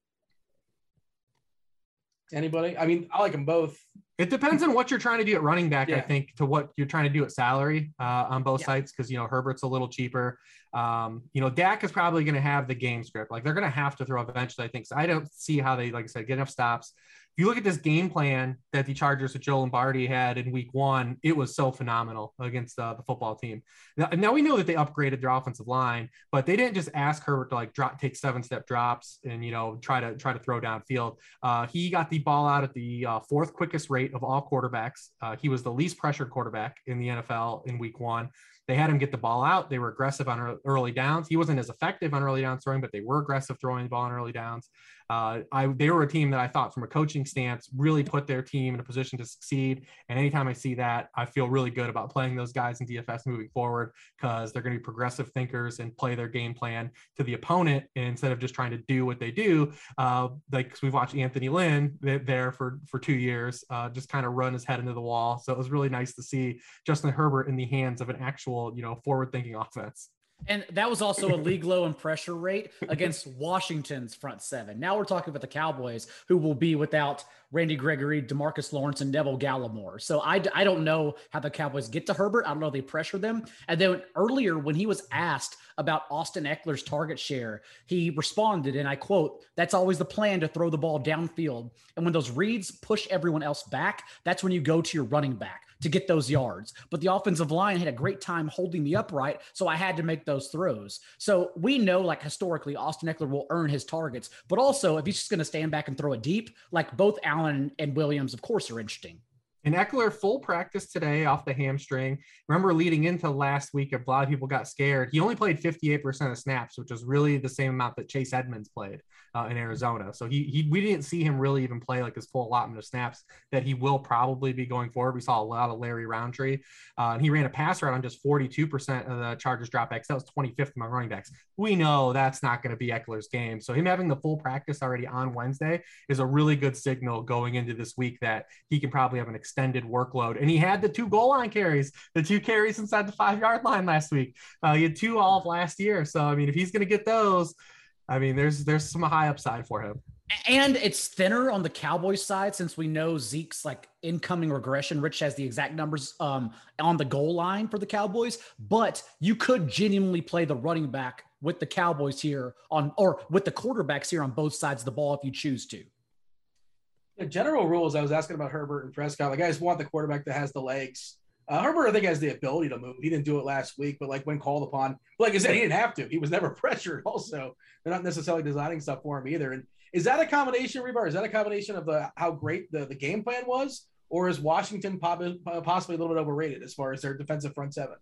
Anybody? I mean, I like them both. It depends on what you're trying to do at running back, yeah. I think, to what you're trying to do at salary uh, on both yeah. sides. Because you know Herbert's a little cheaper. Um, you know Dak is probably going to have the game script. Like they're going to have to throw eventually. I think. So I don't see how they, like I said, get enough stops you look at this game plan that the Chargers with Joe Lombardi had in week one, it was so phenomenal against uh, the football team. Now, now, we know that they upgraded their offensive line, but they didn't just ask Herbert to like drop, take seven step drops and, you know, try to try to throw downfield. Uh, he got the ball out at the uh, fourth quickest rate of all quarterbacks. Uh, he was the least pressured quarterback in the NFL in week one. They had him get the ball out. They were aggressive on early downs. He wasn't as effective on early downs throwing, but they were aggressive throwing the ball on early downs. Uh, I they were a team that I thought, from a coaching stance, really put their team in a position to succeed. And anytime I see that, I feel really good about playing those guys in DFS moving forward because they're going to be progressive thinkers and play their game plan to the opponent instead of just trying to do what they do. Uh, like we've watched Anthony Lynn there for for two years, uh, just kind of run his head into the wall. So it was really nice to see Justin Herbert in the hands of an actual, you know, forward-thinking offense. And that was also a league low in pressure rate against Washington's front seven. Now we're talking about the Cowboys, who will be without Randy Gregory, Demarcus Lawrence, and Neville Gallimore. So I, I don't know how the Cowboys get to Herbert. I don't know if they pressure them. And then earlier, when he was asked about Austin Ekeler's target share, he responded, and I quote, That's always the plan to throw the ball downfield. And when those reads push everyone else back, that's when you go to your running back to get those yards. But the offensive line had a great time holding me upright, so I had to make those throws. So we know, like historically, Austin Ekeler will earn his targets. But also, if he's just going to stand back and throw it deep, like both Allen and Williams, of course, are interesting. And Ekeler full practice today off the hamstring. Remember, leading into last week, a lot of people got scared. He only played 58% of snaps, which is really the same amount that Chase Edmonds played uh, in Arizona. So he, he we didn't see him really even play like his full allotment of snaps that he will probably be going forward. We saw a lot of Larry Rountree, uh, and he ran a pass route on just 42% of the Chargers dropbacks. That was 25th among running backs. We know that's not going to be Ekeler's game. So him having the full practice already on Wednesday is a really good signal going into this week that he can probably have an extended workload. And he had the two goal line carries, the two carries inside the five yard line last week. Uh, he had two all of last year. So I mean, if he's going to get those I mean, there's there's some high upside for him. And it's thinner on the Cowboys side since we know Zeke's like incoming regression. Rich has the exact numbers um, on the goal line for the Cowboys, but you could genuinely play the running back with the Cowboys here on, or with the quarterbacks here on both sides of the ball if you choose to. General rules I was asking about Herbert and Prescott. Like, I just want the quarterback that has the legs uh, Herbert, I think, has the ability to move. He didn't do it last week, but like when called upon, like I said, he didn't have to. He was never *laughs* pressured. Also, they're not necessarily designing stuff for him either. And is that a combination, Hribar? Is that a combination of the how great the, the game plan was, or is Washington possibly a little bit overrated as far as their defensive front seven?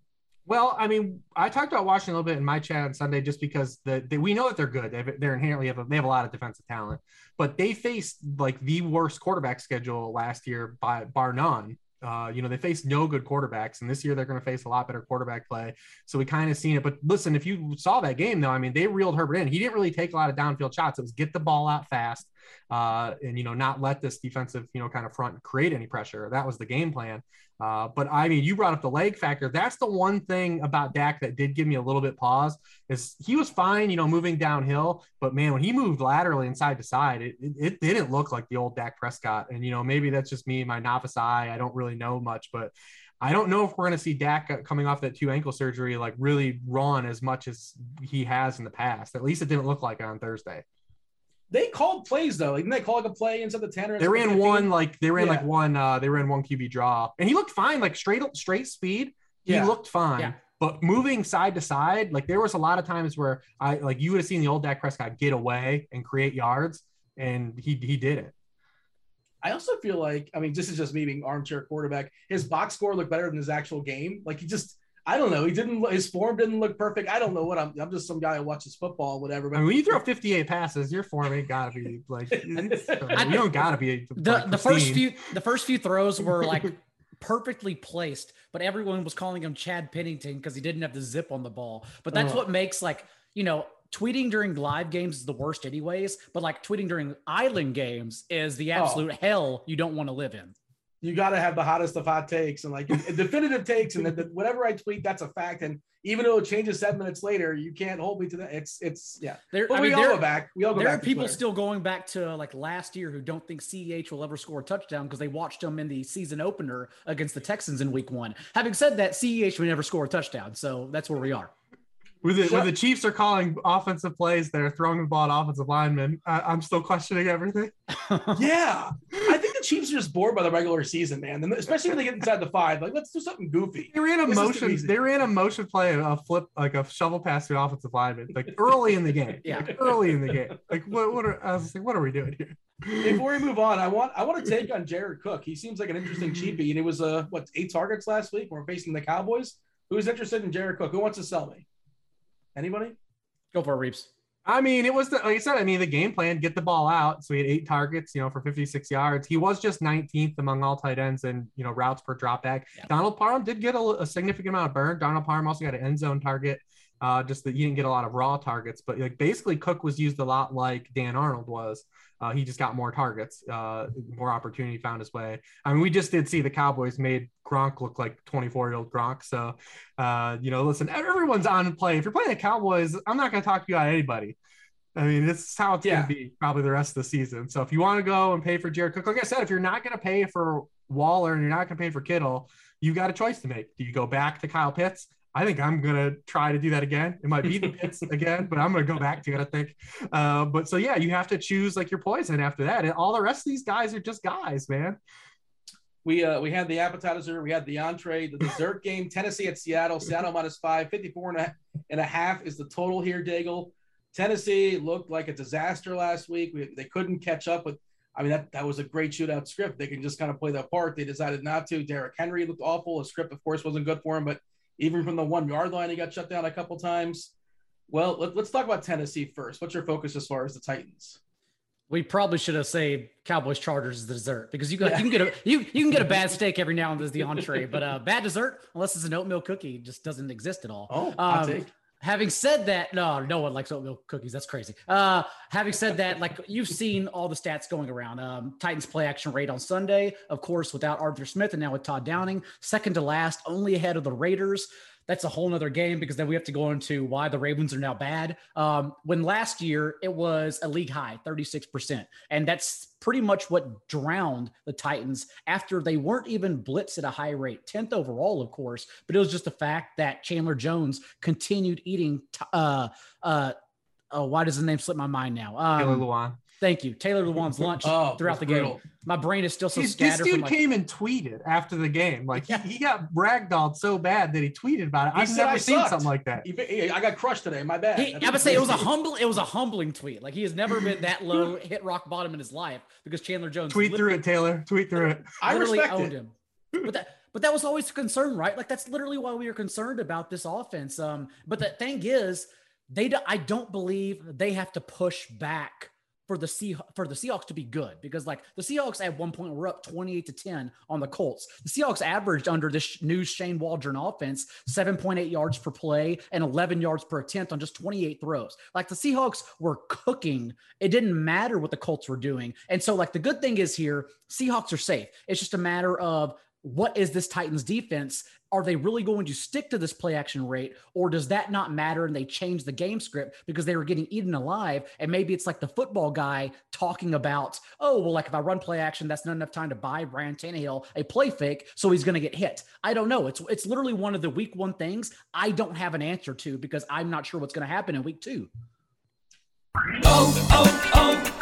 Well, I mean, I talked about Washington a little bit in my chat on Sunday, just because the, we know that they're good. They they're inherently have a, they have a lot of defensive talent, but they faced like the worst quarterback schedule last year by bar none. Uh, you know, they faced no good quarterbacks, and this year they're going to face a lot better quarterback play. So we kind of seen it. But listen, if you saw that game, though, I mean, they reeled Herbert in. He didn't really take a lot of downfield shots. It was get the ball out fast, uh, and you know, not let this defensive, you know, kind of front create any pressure. That was the game plan. Uh, but I mean, you brought up the leg factor. That's the one thing about Dak that did give me a little bit pause. Is he was fine, you know, moving downhill, but man, when he moved laterally and side to side, it, it, it didn't look like the old Dak Prescott. And you know, maybe that's just me, my novice eye. I don't really know much, but I don't know if we're going to see Dak uh, coming off that two ankle surgery like really run as much as he has in the past. At least it didn't look like it on Thursday. They called plays though. Like, didn't they call like a play inside the 10 or They ran one like they ran yeah. like one uh they ran one QB draw. And he looked fine, like straight straight speed. He yeah. looked fine. Yeah. But moving side to side, like there was a lot of times where I like you would have seen the old Dak Prescott get away and create yards, and he he did it. I also feel like, I mean, this is just me being armchair quarterback. His box score looked better than his actual game. Like he just I don't know. He didn't. His form didn't look perfect. I don't know what I'm. I'm just some guy who watches football, whatever. But I mean, when you throw 58 passes, your form ain't gotta be like. *laughs* Uh, you don't gotta be. The like, the first few the first few throws were *laughs* like perfectly placed, but everyone was calling him Chad Pennington because he didn't have the zip on the ball. But that's Oh. what makes like you know. Tweeting during live games is the worst, anyways. But like tweeting during island games is the oh. absolute hell you don't want to live in. You got to have the hottest of hot takes and like *laughs* definitive takes, and that that whatever I tweet, that's a fact. And even though it changes seven minutes later, you can't hold me to that. It's it's yeah. There, But I we mean, all there, go back. We all go there back. are people Twitter. still going back to like last year who don't think CEH will ever score a touchdown because they watched him in the season opener against the Texans in Week One. Having said that, CEH would never score a touchdown, so that's where we are. When the, Shut- when the Chiefs are calling offensive plays, they're throwing the ball at offensive linemen. I, I'm still questioning everything. *laughs* Yeah, I think the Chiefs are just bored by the regular season, man. And especially when they get inside the five, like let's do something goofy. They ran a This motion. easy. They ran a motion play, a flip, like a shovel pass to an offensive lineman, like early in the game. Yeah. Like, early in the game. Like what? What are? I was like, what are we doing here? Before we move on, I want I want to take on Jared Cook. He seems like an interesting cheapie, and it was uh what eight targets last week. When we're facing the Cowboys. Who's interested in Jared Cook? Who wants to sell me? Anybody? Go for it, Reeves. I mean, it was the, like I said. I mean, the game plan: get the ball out. So he had eight targets, you know, for 56 yards. He was just 19th among all tight ends and you know routes per dropback. Yeah. Donald Parham did get a, a significant amount of burn. Donald Parham also got an end zone target. Uh, just that he didn't get a lot of raw targets, but like basically Cook was used a lot like Dan Arnold was. Uh, he just got more targets, uh, more opportunity found his way. I mean, we just did see the Cowboys made Gronk look like 24 year old Gronk. So, uh, you know, listen, everyone's on play. If you're playing the Cowboys, I'm not going to talk to you about anybody. I mean, this is how it's Yeah. going to be probably the rest of the season. So if you want to go and pay for Jared Cook, like I said, if you're not going to pay for Waller and you're not going to pay for Kittle, you got a choice to make. Do you go back to Kyle Pitts? I think I'm gonna try to do that again. It might be the *laughs* pits again, but I'm gonna go back to it. I think. Uh, but so yeah, you have to choose like your poison after that. And all the rest of these guys are just guys, man. We uh we had the appetizer, we had the entree, the dessert *laughs* game, Tennessee at Seattle, Seattle minus five, 54 and a, and a half is the total here, Daigle. Tennessee looked like a disaster last week. We, they couldn't catch up with I mean that that was a great shootout script. They can just kind of play that part. They decided not to. Derrick Henry looked awful. The script, of course, wasn't good for him, but even from the one yard line, he got shut down a couple times. Well, let, let's talk about Tennessee first. What's your focus as far as the Titans? We probably should have saved Cowboys Chargers as the dessert because you got you can get a *laughs* you you can get a bad steak every now and then as the entree, but uh, bad dessert unless it's an oatmeal cookie just doesn't exist at all. Oh, Um, take. Having said that, no, no one likes oatmeal cookies. That's crazy. Uh, having said that, like you've seen all the stats going around. Um, Titans play action rate on Sunday, of course, without Arthur Smith and now with Todd Downing, second to last, only ahead of the Raiders. That's a whole nother game because then we have to go into why the Ravens are now bad. Um, when last year it was a league high, 36%. And that's pretty much what drowned the Titans after they weren't even blitzed at a high rate, 10th overall, of course. But it was just the fact that Chandler Jones continued eating. T- uh, uh, oh, why does the name slip my mind now? Taylor Um, Lewan. Thank you, Taylor Lewan's lunch Oh, throughout that's the game. My brain is still so This, this dude like, came and tweeted after the game. Like Yeah. he, he got ragdolled so bad that he tweeted about it. He I've said never I seen sucked. something like that. He- he- I got crushed today. My bad. He, That's I would say it was a he humble, it was a humbling tweet. Like he has never been that *laughs* low, hit rock bottom in his life because Chandler Jones Tweet through it, Taylor. Tweet through it. I literally respect owned it. him. But that, but that was always a concern, right? Like that's literally why we were concerned about this offense. Um, but the thing is, they do, I don't believe they have to push back for the Sea for the Seahawks to be good because like the Seahawks at one point were up 28 to 10 on the Colts. The Seahawks averaged under this new Shane Waldron offense 7.8 yards per play and 11 yards per attempt on just 28 throws. Like the Seahawks were cooking. It didn't matter what the Colts were doing. And so like the good thing is here, Seahawks are safe. It's just a matter of what is this Titans defense? Are they really going to stick to this play action rate, or does that not matter and they change the game script because they were getting eaten alive? And maybe it's like the football guy talking about, oh, well, like if I run play action, that's not enough time to buy Brian Tannehill a play fake, so he's going to get hit. I don't know. It's it's literally one of the week one things I don't have an answer to because I'm not sure what's going to happen in week two. Oh, oh, oh.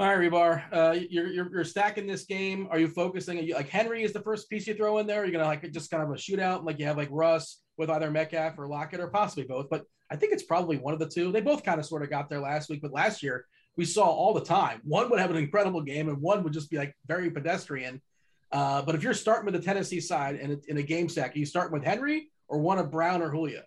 Hribar, uh, you're, you're you're stacking this game. Are you focusing? Are you, like Henry is the first piece you throw in there. You're you gonna like just kind of a shootout, like you have like Russ with either Metcalf or Lockett, or possibly both. But I think it's probably one of the two. They both kind of sort of got there last week, but last year we saw all the time. One would have an incredible game, and one would just be like very pedestrian. Uh, but if you're starting with the Tennessee side and in a game stack, are you starting with Henry or one of Brown or Julio?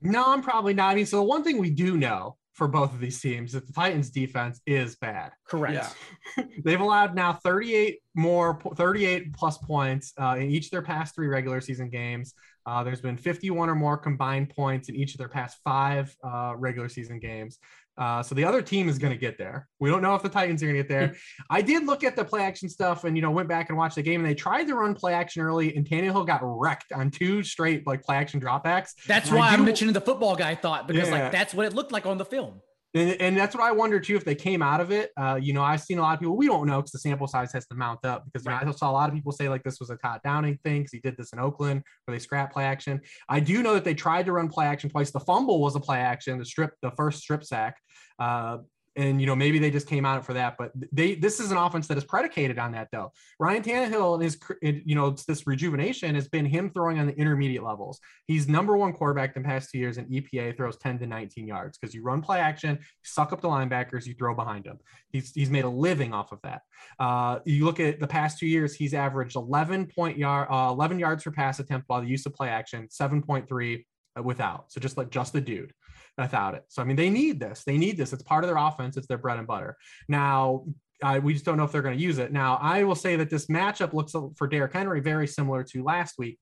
No, I'm probably not. I mean, so the one thing we do know for both of these teams that the Titans defense is bad. Correct. Yeah. *laughs* They've allowed now 38 more 38 plus points uh, in each of their past three regular season games. Uh, there's been 51 or more combined points in each of their past five uh, regular season games. Uh, so the other team is going to get there. We don't know if the Titans are going to get there. *laughs* I did look at the play action stuff and you know went back and watched the game and they tried to run play action early and Tannehill got wrecked on two straight like play action dropbacks. That's and why I'm mentioning the football guy thought because yeah. like that's what it looked like on the film. And, and, that's what I wonder too if they came out of it. Uh, you know, I've seen a lot of people. We don't know because the sample size has to mount up. Because right. I saw a lot of people say like this was a Todd Downing thing because he did this in Oakland where they scrap play action. I do know that they tried to run play action twice. The fumble was a play action. The strip, the first strip sack. Uh, and you know maybe they just came out for that but they this is an offense that is predicated on that though. Ryan Tannehill his you know this rejuvenation has been him throwing on the intermediate levels. He's number one quarterback the past two years and epa throws 10 to 19 yards because you run play action suck up the linebackers you throw behind him he's, he's made a living off of that. Uh, you look at the past two years he's averaged 11 point yard uh, 11 yards per pass attempt while the use of play action 7.3 without. So just like just the dude without it. So I mean, they need this. They need this. It's part of their offense. It's their bread and butter. Now, I, we just don't know if they're going to use it. Now, I will say that this matchup looks for Derrick Henry very similar to last week.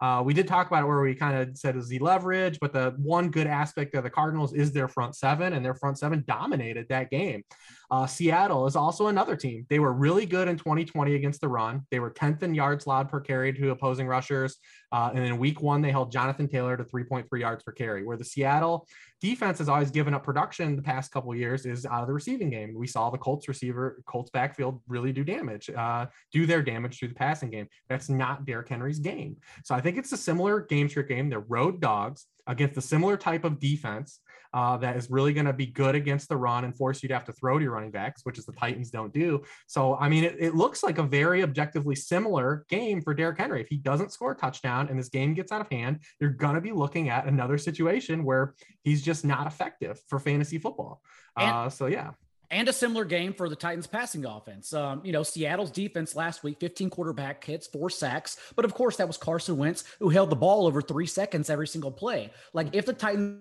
Uh, we did talk about it where we kind of said is the leverage, but the one good aspect of the Cardinals is their front seven, and their front seven dominated that game. Uh, Seattle is also another team. They were really good in 2020 against the run. They were 10th in yards allowed per carry to opposing rushers. Uh, and in week one, they held Jonathan Taylor to 3.3 yards per carry, where the Seattle defense has always given up production the past couple years is out of the receiving game. We saw the Colts receiver, Colts backfield really do damage, uh, do their damage through the passing game. That's not Derrick Henry's game. So I think it's a similar game trick game. They're road dogs against a similar type of defense uh, that is really going to be good against the run and force you to have to throw to your running backs, which is the Titans don't do. So, I mean, it, it looks like a very objectively similar game for Derrick Henry. If he doesn't score a touchdown and this game gets out of hand, you're going to be looking at another situation where he's just not effective for fantasy football. And- uh, so, yeah and a similar game for the Titans passing offense. Um, you know, Seattle's defense last week, 15 quarterback hits, four sacks. But of course, that was Carson Wentz who held the ball over three seconds every single play. Like if the Titans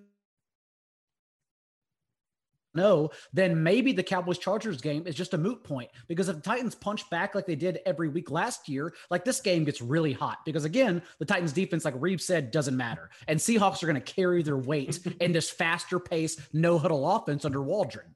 no, then maybe the Cowboys Chargers game is just a moot point because if the Titans punch back like they did every week last year, like this game gets really hot because again, the Titans defense, like Reeves said, doesn't matter. And Seahawks are going to carry their weight *laughs* in this faster pace, no huddle offense under Waldron.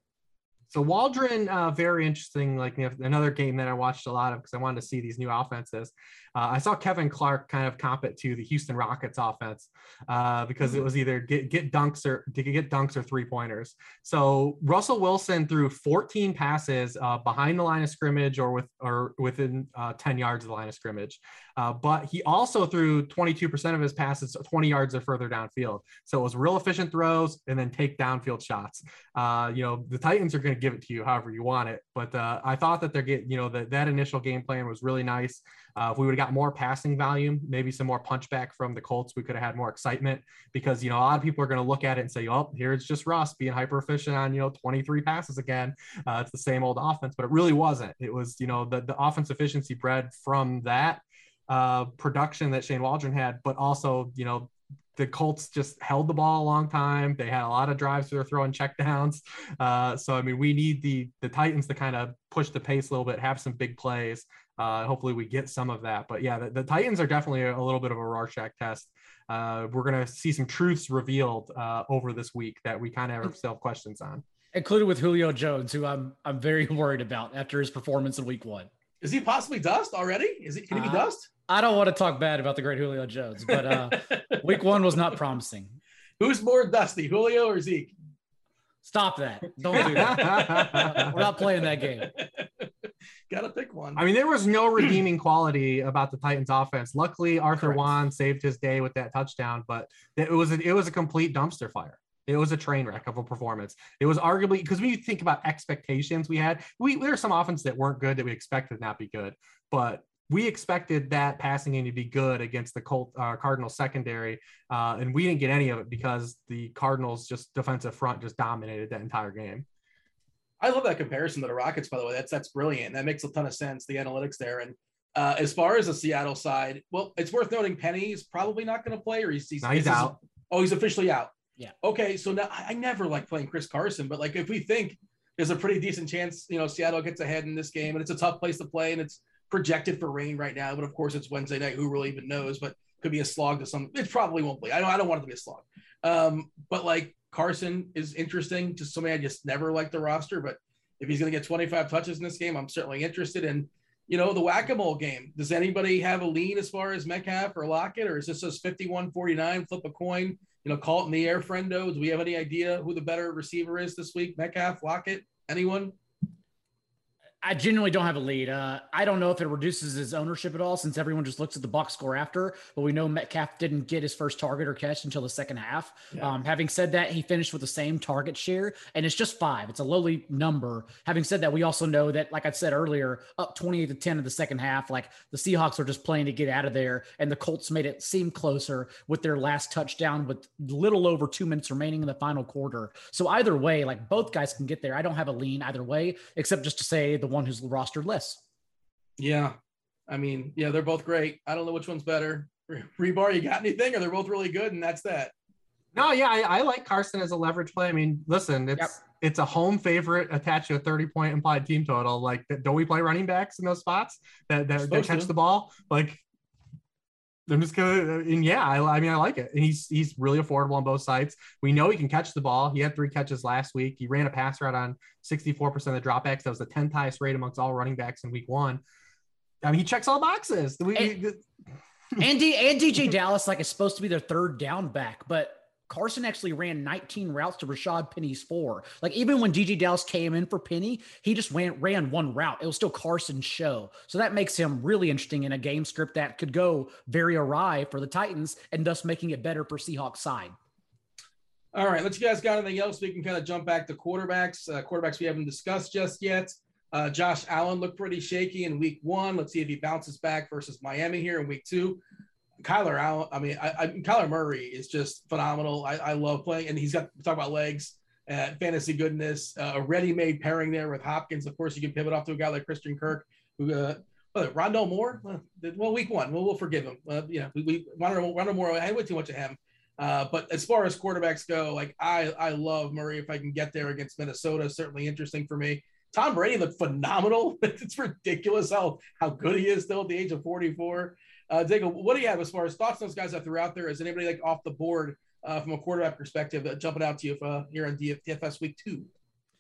So Waldron, uh, very interesting. Like another game that I watched a lot of because I wanted to see these new offenses. Uh, I saw Kevin Clark kind of comp it to the Houston Rockets offense uh, because it mm-hmm. was either get, get dunks or get dunks or three pointers. So Russell Wilson threw 14 passes uh, behind the line of scrimmage or with or within uh, 10 yards of the line of scrimmage, uh, but he also threw 22% of his passes 20 yards or further downfield. So it was real efficient throws and then take downfield shots. Uh, you know the Titans are going to give it to you however you want it, but I thought that they're getting you know that that initial game plan was really nice. Uh, if we would have got more passing volume, maybe some more punchback from the Colts, we could have had more excitement because, you know, a lot of people are going to look at it and say, oh, here's just Russ being hyper efficient on, you know, 23 passes again. Uh, it's the same old offense, but it really wasn't. It was, you know, the, the offense efficiency bred from that uh, production that Shane Waldron had, but also, you know, the Colts just held the ball a long time. They had a lot of drives where they're throwing checkdowns. Uh, so I mean, we need the the Titans to kind of push the pace a little bit, have some big plays, uh, hopefully, we get some of that. But yeah, the, the Titans are definitely a, a, little bit of a Rorschach test. Uh, we're going to see some truths revealed uh, over this week that we kind of have have questions on. Included with Julio Jones, who I'm I'm very *laughs* worried about after his performance in Week One. Is he possibly dust already? Is he? Can he be uh, dust? I don't want to talk bad about the great Julio Jones, but uh, *laughs* Week One was not promising. Who's more dusty, Julio or Zeke? Stop that! Don't do that. *laughs* We're not playing that game. *laughs* Gotta pick one. I mean, there was no redeeming quality about the Titans offense. Luckily, Arthur Correct. Juan saved his day with that touchdown, but it was a, it was a complete dumpster fire. It was a train wreck of a performance. It was arguably because when you think about expectations we had, we there are some offenses that weren't good that we expected not be good, but we expected that passing game to be good against the Colt uh, Cardinals secondary, uh, and we didn't get any of it because the Cardinals just defensive front just dominated that entire game. I love that comparison to the Rockets, by the way. That's that's brilliant. That makes a ton of sense. The analytics there, and uh, as far as the Seattle side, well, it's worth noting Penny is probably not going to play, or he's he's, no, he's out. oh, he's officially out. Yeah. Okay, so now I never like playing Chris Carson, but like if we think there's a pretty decent chance, you know, Seattle gets ahead in this game, and it's a tough place to play, and it's projected for rain right now, but of course it's Wednesday night. Who really even knows? But could be a slog to some. It probably won't be. I don't. I don't want it to be a slog. Um, but like Carson is interesting. Just somebody I just never liked the roster, but if he's going to get 25 touches in this game, I'm certainly interested in. You know, the whack-a-mole game. Does anybody have a lean as far as Metcalf or Lockett, or is this just 51-49, flip a coin? You know, call it in the air, friendo. Do we have any idea who the better receiver is this week? Metcalf, Lockett, anyone? I genuinely don't have a lead. Uh, I don't know if it reduces his ownership at all since everyone just looks at the box score after, but we know Metcalf didn't get his first target or catch until the second half. Yeah. Um, having said that, he finished with the same target share and it's just five. It's a lowly number. Having said that, we also know that, like I said earlier, up 28 to 10 in the second half, like the Seahawks are just playing to get out of there and the Colts made it seem closer with their last touchdown with little over two minutes remaining in the final quarter. So either way, like both guys can get there. I don't have a lean either way, except just to say the the one who's rostered less. Yeah. I mean, yeah, they're both great. I don't know which one's better. Hribar, you got anything? Or they're both really good, and that's that. No, yeah, I, I like Carson as a leverage play. I mean, listen, it's yep. it's a home favorite attached to a 30 point implied team total. Like, don't we play running backs in those spots that that, that catch to. the ball? Like, I'm just gonna, and yeah, I, I, mean, I like it, and he's he's really affordable on both sides. We know he can catch the ball. He had three catches last week. He ran a pass route on 64% of the dropbacks. That was the 10th highest rate amongst all running backs in week one. I mean, he checks all boxes. We, and, *laughs* and, D, and DeeJay Dallas like is supposed to be their third down back, but Carson actually ran 19 routes to Rashad Penny's four. Like even when DeeJay Dallas came in for Penny, he just went ran one route. It was still Carson's show. So that makes him really interesting in a game script that could go very awry for the Titans and thus making it better for Seahawks side. All right, let's you guys got anything else? We can kind of jump back to quarterbacks. Uh, quarterbacks we haven't discussed just yet. Uh, Josh Allen looked pretty shaky in week one. Let's see if he bounces back versus Miami here in week two. Kyler Allen, I mean, I, I, Kyler Murray is just phenomenal. I, I love playing, and he's got talk about legs, uh, fantasy goodness, uh, a ready-made pairing there with Hopkins. Of course, you can pivot off to a guy like Christian Kirk, who, uh, well, Rondale Moore. Well, week one, well, we'll forgive him. Uh, you know, we, we Rondale, Rondale Moore. I had way too much of him. Uh, but as far as quarterbacks go, like I, I love Murray. If I can get there against Minnesota, certainly interesting for me. Tom Brady looked phenomenal. *laughs* it's ridiculous how how good he is still at the age of 44. Uh, what do you have as far as thoughts on those guys that threw out there? Is anybody like off the board uh, from a quarterback perspective jumping out to you if, uh, here on DFS week two?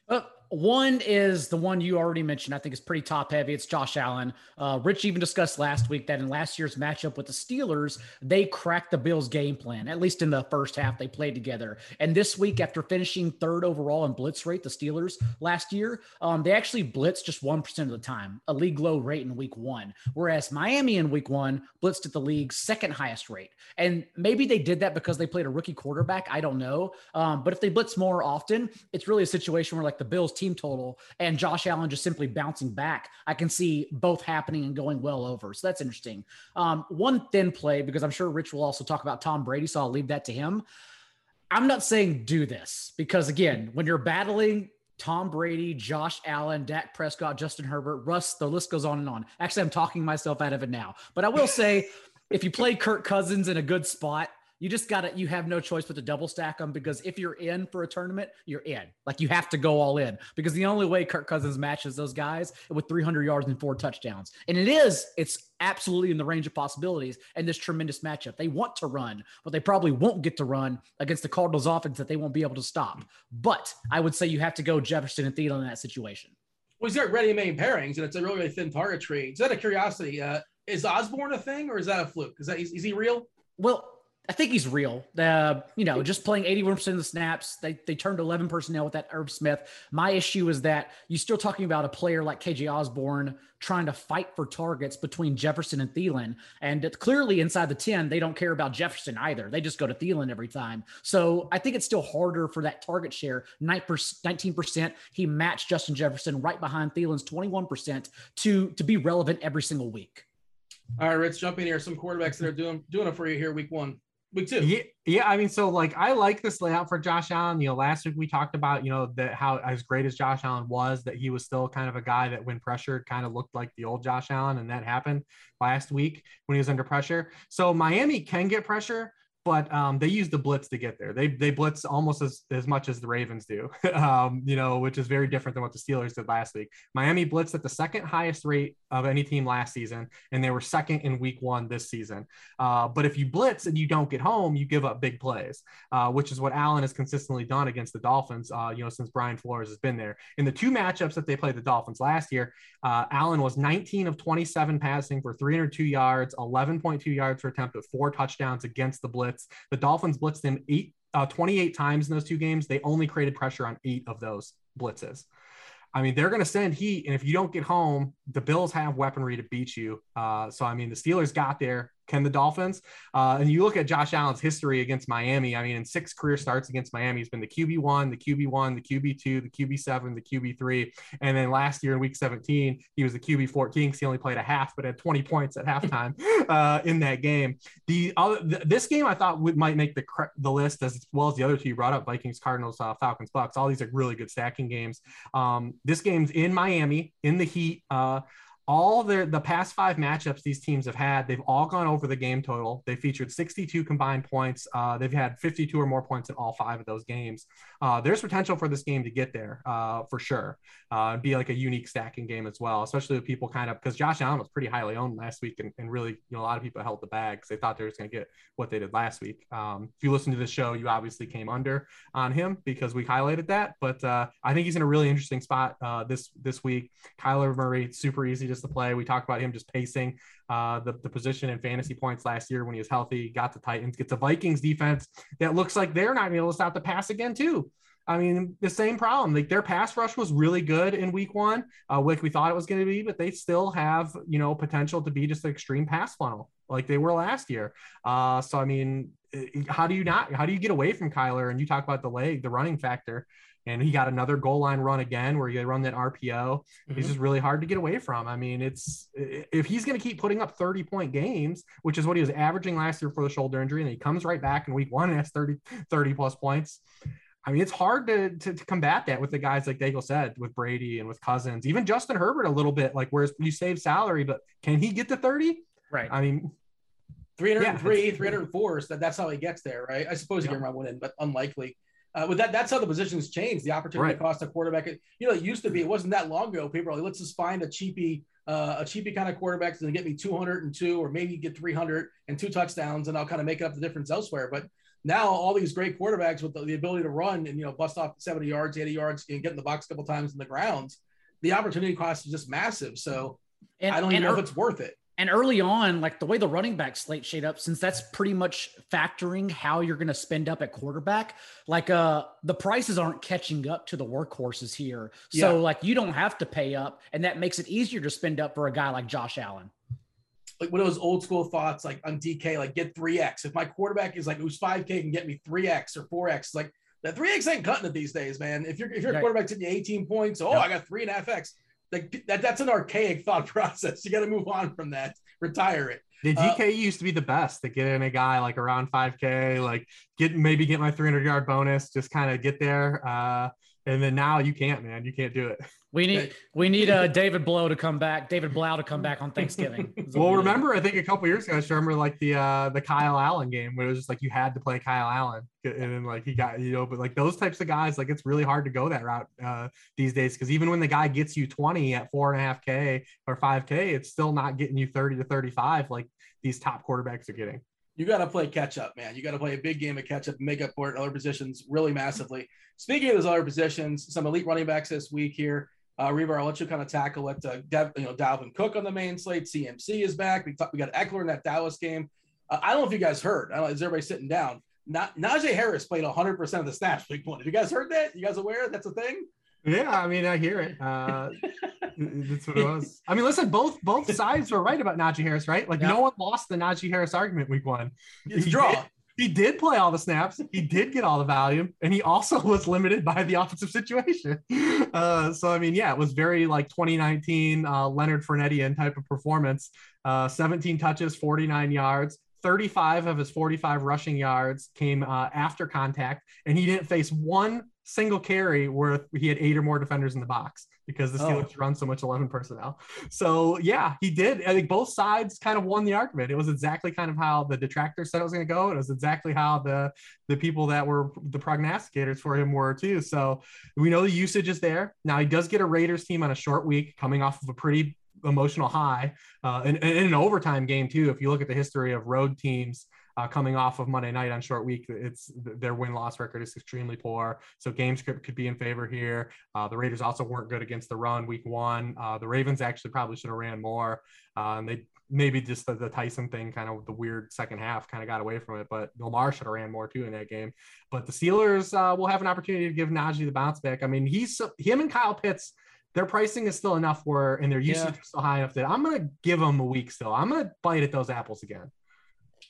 Uh, one is the one you already mentioned. I think is pretty top heavy. It's Josh Allen. Uh, Rich even discussed last week that in last year's matchup with the Steelers, they cracked the Bills' game plan. At least in the first half, they played together. And this week, after finishing third overall in blitz rate, the Steelers last year, um, they actually blitzed just one percent of the time, a league low rate in Week One. Whereas Miami in Week One blitzed at the league's second highest rate. And maybe they did that because they played a rookie quarterback. I don't know. Um, but if they blitz more often, it's really a situation where like the Bills team total and Josh Allen just simply bouncing back. I can see both happening and going well over. So that's interesting. Um, one thin play, because I'm sure Rich will also talk about Tom Brady, so I'll leave that to him. I'm not saying do this because, again, when you're battling Tom Brady, Josh Allen, Dak Prescott, Justin Herbert, Russ, the list goes on and on. Actually, I'm talking myself out of it now. But I will say, if you play Kirk Cousins in a good spot, you just got to you have no choice but to double stack them because if you're in for a tournament you're in. Like you have to go all in because the only way kirk cousins matches those guys with 300 yards and four touchdowns. And it is it's absolutely in the range of possibilities and this tremendous matchup. They want to run but they probably won't get to run against the cardinals offense that they won't be able to stop. But i would say you have to go jefferson and Thielen in that situation. Well he's ready-made pairings and it's a really, really thin target tree? Is that a curiosity uh, is osborn a thing or is that a fluke? Is that is, is he real? Well I think he's real. Uh, you know, just playing 81% of the snaps. They, they turned 11 personnel with that Irv Smith. My issue is that you're still talking about a player like KJ Osborn trying to fight for targets between Jefferson and Thielen. And clearly inside the 10, they don't care about Jefferson either. They just go to Thielen every time. So I think it's still harder for that target share. 19%. He matched Justin Jefferson right behind Thielen's 21% to, to be relevant every single week. All right, Rich, jump in here. Some quarterbacks that are doing doing it for you here week one. Week two. Yeah, yeah. I mean, so like I like this layout for Josh Allen. You know, last week we talked about, you know, that how as great as Josh Allen was, that he was still kind of a guy that when pressured kind of looked like the old Josh Allen. And that happened last week when he was under pressure. So Miami can get pressure but um, they use the blitz to get there. They they blitz almost as, as much as the Ravens do, *laughs* um, you know, which is very different than what the Steelers did last week. Miami blitzed at the second highest rate of any team last season, and they were second in Week One this season. Uh, but if you blitz and you don't get home, you give up big plays, uh, which is what Allen has consistently done against the Dolphins. Uh, you know, since Brian Flores has been there. In the two matchups that they played the Dolphins last year, uh, Allen was 19 of 27 passing for 302 yards, 11.2 yards per attempt with four touchdowns against the blitz blitz. The Dolphins blitzed him eight, uh, 28 times in those two games. They only created pressure on eight of those blitzes. I mean, they're going to send heat, and if you don't get home, the Bills have weaponry to beat you. Uh, so, I mean, the Steelers got there can the Dolphins. Uh, and you look at Josh Allen's history against Miami. I mean, in six career starts against Miami, he's been the QB one, the QB one, the QB two, the QB seven, the QB three, and then last year in Week 17, he was the QB 14 because he only played a half, but had 20 points at halftime *laughs* uh, in that game. The other th- this game I thought would, might make the the list as well as the other two you brought up: Vikings, Cardinals, uh, Falcons, Bucs. All these are really good stacking games. Um, this game's in Miami in the heat. Uh, all the the past five matchups these teams have had, they've all gone over the game total. They featured 62 combined points. Uh, they've had 52 or more points in all five of those games. Uh, there's potential for this game to get there uh, for sure. Uh, be like a unique stacking game as well, especially with people kind of because Josh Allen was pretty highly owned last week, and, and really, you know, a lot of people held the bag because they thought they were going to get what they did last week. Um, if you listen to the show, you obviously came under on him because we highlighted that, but uh, I think he's in a really interesting spot uh, this this week. Kyler Murray, super easy to to play. We talked about him just pacing uh, the, the position in fantasy points last year when he was healthy, got the Titans, gets a Vikings defense that looks like they're not able to stop the pass again, too. I mean, the same problem. Like their pass rush was really good in week one, uh, like we thought it was going to be, but they still have, you know, potential to be just an extreme pass funnel like they were last year. Uh, so, I mean, how do you not, how do you get away from Kyler? And you talk about the leg, the running factor and he got another goal line run again where he run that RPO. Mm-hmm. He's just really hard to get away from. I mean, it's if he's going to keep putting up 30 point games, which is what he was averaging last year for the shoulder injury, and he comes right back in week one and has 30, 30 plus points. I mean, it's hard to, to, to combat that with the guys like Daigle said, with Brady and with Cousins, even Justin Herbert a little bit. Like, whereas you save salary, but can he get to 30? Right. I mean, 303, yeah, 304. So that, that's how he gets there, right? I suppose he can run one in, but unlikely. Uh, with that, that's how the positions change. The opportunity right. cost of quarterback. You know, it used to be. It wasn't that long ago. People like, let's just find a cheapy, uh, a cheapy kind of quarterback that's going to get me 202 or maybe get 300 and two touchdowns, and I'll kind of make up the difference elsewhere. But now all these great quarterbacks with the, the, ability to run and you know bust off 70 yards, 80 yards, and get in the box a couple times in the grounds, the opportunity cost is just massive. So and, I don't even know if it's worth it. And early on, like the way the running back slate shade up, since that's pretty much factoring how you're going to spend up at quarterback, like uh the prices aren't catching up to the workhorses here. So yeah. like you don't have to pay up, and that makes it easier to spend up for a guy like Josh Allen. Like one of those old school thoughts, like on DK, like get three X. If my quarterback is like who's five K can get me three X or four X, like that three X ain't cutting it these days, man. If you're if your right. quarterback's hitting 18 points, oh, yep. I got three and a half X like that, that's an archaic thought *laughs* process. You got to move on from that, retire it. The DK uh, used to be the best to get in a guy like around 5K, like get maybe get my 300 yard bonus, just kind of get there. Uh, and then now you can't, man. You can't do it. We need we need uh, *laughs* David Blough to come back, David Blough to come back on Thanksgiving. well, remember, I think a couple years ago, I remember like the uh, the Kyle Allen game where it was just like you had to play Kyle Allen, and then like he got you know, but like those types of guys, like it's really hard to go that route uh, these days because even when the guy gets you twenty at four and a half k or five k, it's still not getting you thirty to thirty five like these top quarterbacks are getting you got to play catch up, man. You got to play a big game of catch up make up for it in other positions really massively. Speaking of those other positions, some elite running backs this week here. Uh, Hribar, I'll let you kind of tackle what uh, Dev, you know, Dalvin Cook on the main slate. CMC is back. We, talk, we got Ekeler in that Dallas game. Uh, I don't know if you guys heard. I don't, is everybody sitting down? Not Najee Harris played 100 percent of the snaps week one. Have you guys heard that? You guys aware that's a thing? Yeah, I mean, I hear it. Uh, that's what it was. I mean, listen, both both sides were right about Najee Harris, right? Like, yeah. no one lost the Najee Harris argument week one. It's he draw. Did, he did play all the snaps. He did get all the volume, and he also *laughs* was limited by the offensive situation. Uh, so, I mean, yeah, it was very like 2019 uh, Leonard Fournette type of performance. Uh, 17 touches, 49 yards. 35 of his 45 rushing yards came uh, after contact, and he didn't face one single carry where he had eight or more defenders in the box because the Steelers oh. run so much 11 personnel. So yeah, he did. I think both sides kind of won the argument. It was exactly kind of how the detractors said it was going to go. It was exactly how the the people that were the prognosticators for him were too. So we know the usage is there. Now he does get a Raiders team on a short week, coming off of a pretty emotional high, uh, and, and an overtime game too. If you look at the history of road teams uh, coming off of Monday night on short week. It's their win loss record is extremely poor. So game script could be in favor here. Uh, the Raiders also weren't good against the run week one. Uh, the Ravens actually probably should have ran more. Uh, and they maybe just the, the, Tyson thing, kind of the weird second half, kind of got away from it. But Lamar should have ran more too in that game. But the Steelers uh, will have an opportunity to give Najee the bounce back. I mean, he's him and Kyle Pitts their pricing is still enough where and their usage yeah. is still high enough that I'm gonna give them a week still. I'm gonna bite at those apples again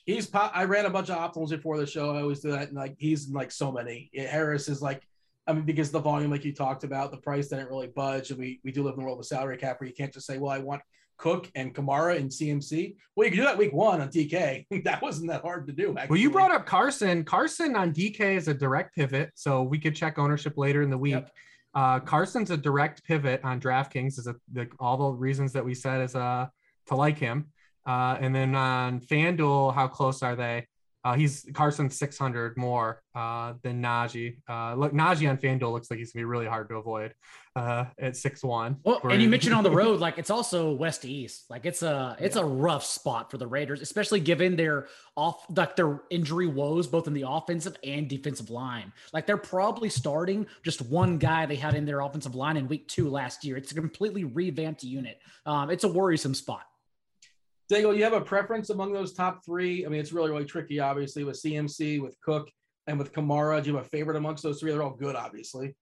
he's pop, I ran a bunch of optimals before the show. I always do that, and like he's like so many. Harris is like, I mean, because the volume, like you talked about, the price didn't really budge, and we we do live in the world of salary cap where you can't just say, well, I want Cook and Kamara and CMC. Well, you can do that week one on DK. *laughs* that wasn't that hard to do. Actually. Well, you brought up Carson. Carson on DK is a direct pivot, so we could check ownership later in the week. Yep. Uh, Carson's a direct pivot on DraftKings. Is a, the, all the reasons that we said is uh to like him. Uh, and then on FanDuel, how close are they? Uh, he's Carson 600 more uh, than Najee. Uh, look, Najee on FanDuel looks like he's gonna be really hard to avoid uh, at six one. Well, and you mentioned on the *laughs* road, like it's also west to east. Like it's a it's yeah. a rough spot for the Raiders, especially given their off like their injury woes both in the offensive and defensive line. Like they're probably starting just one guy they had in their offensive line in week two last year. It's a completely revamped unit. Um, it's a worrisome spot. Daigle, you have a preference among those top three? I mean, it's really, really tricky, obviously, with CMC, with Cook, and with Kamara. Do you have a favorite amongst those three? They're all good, obviously.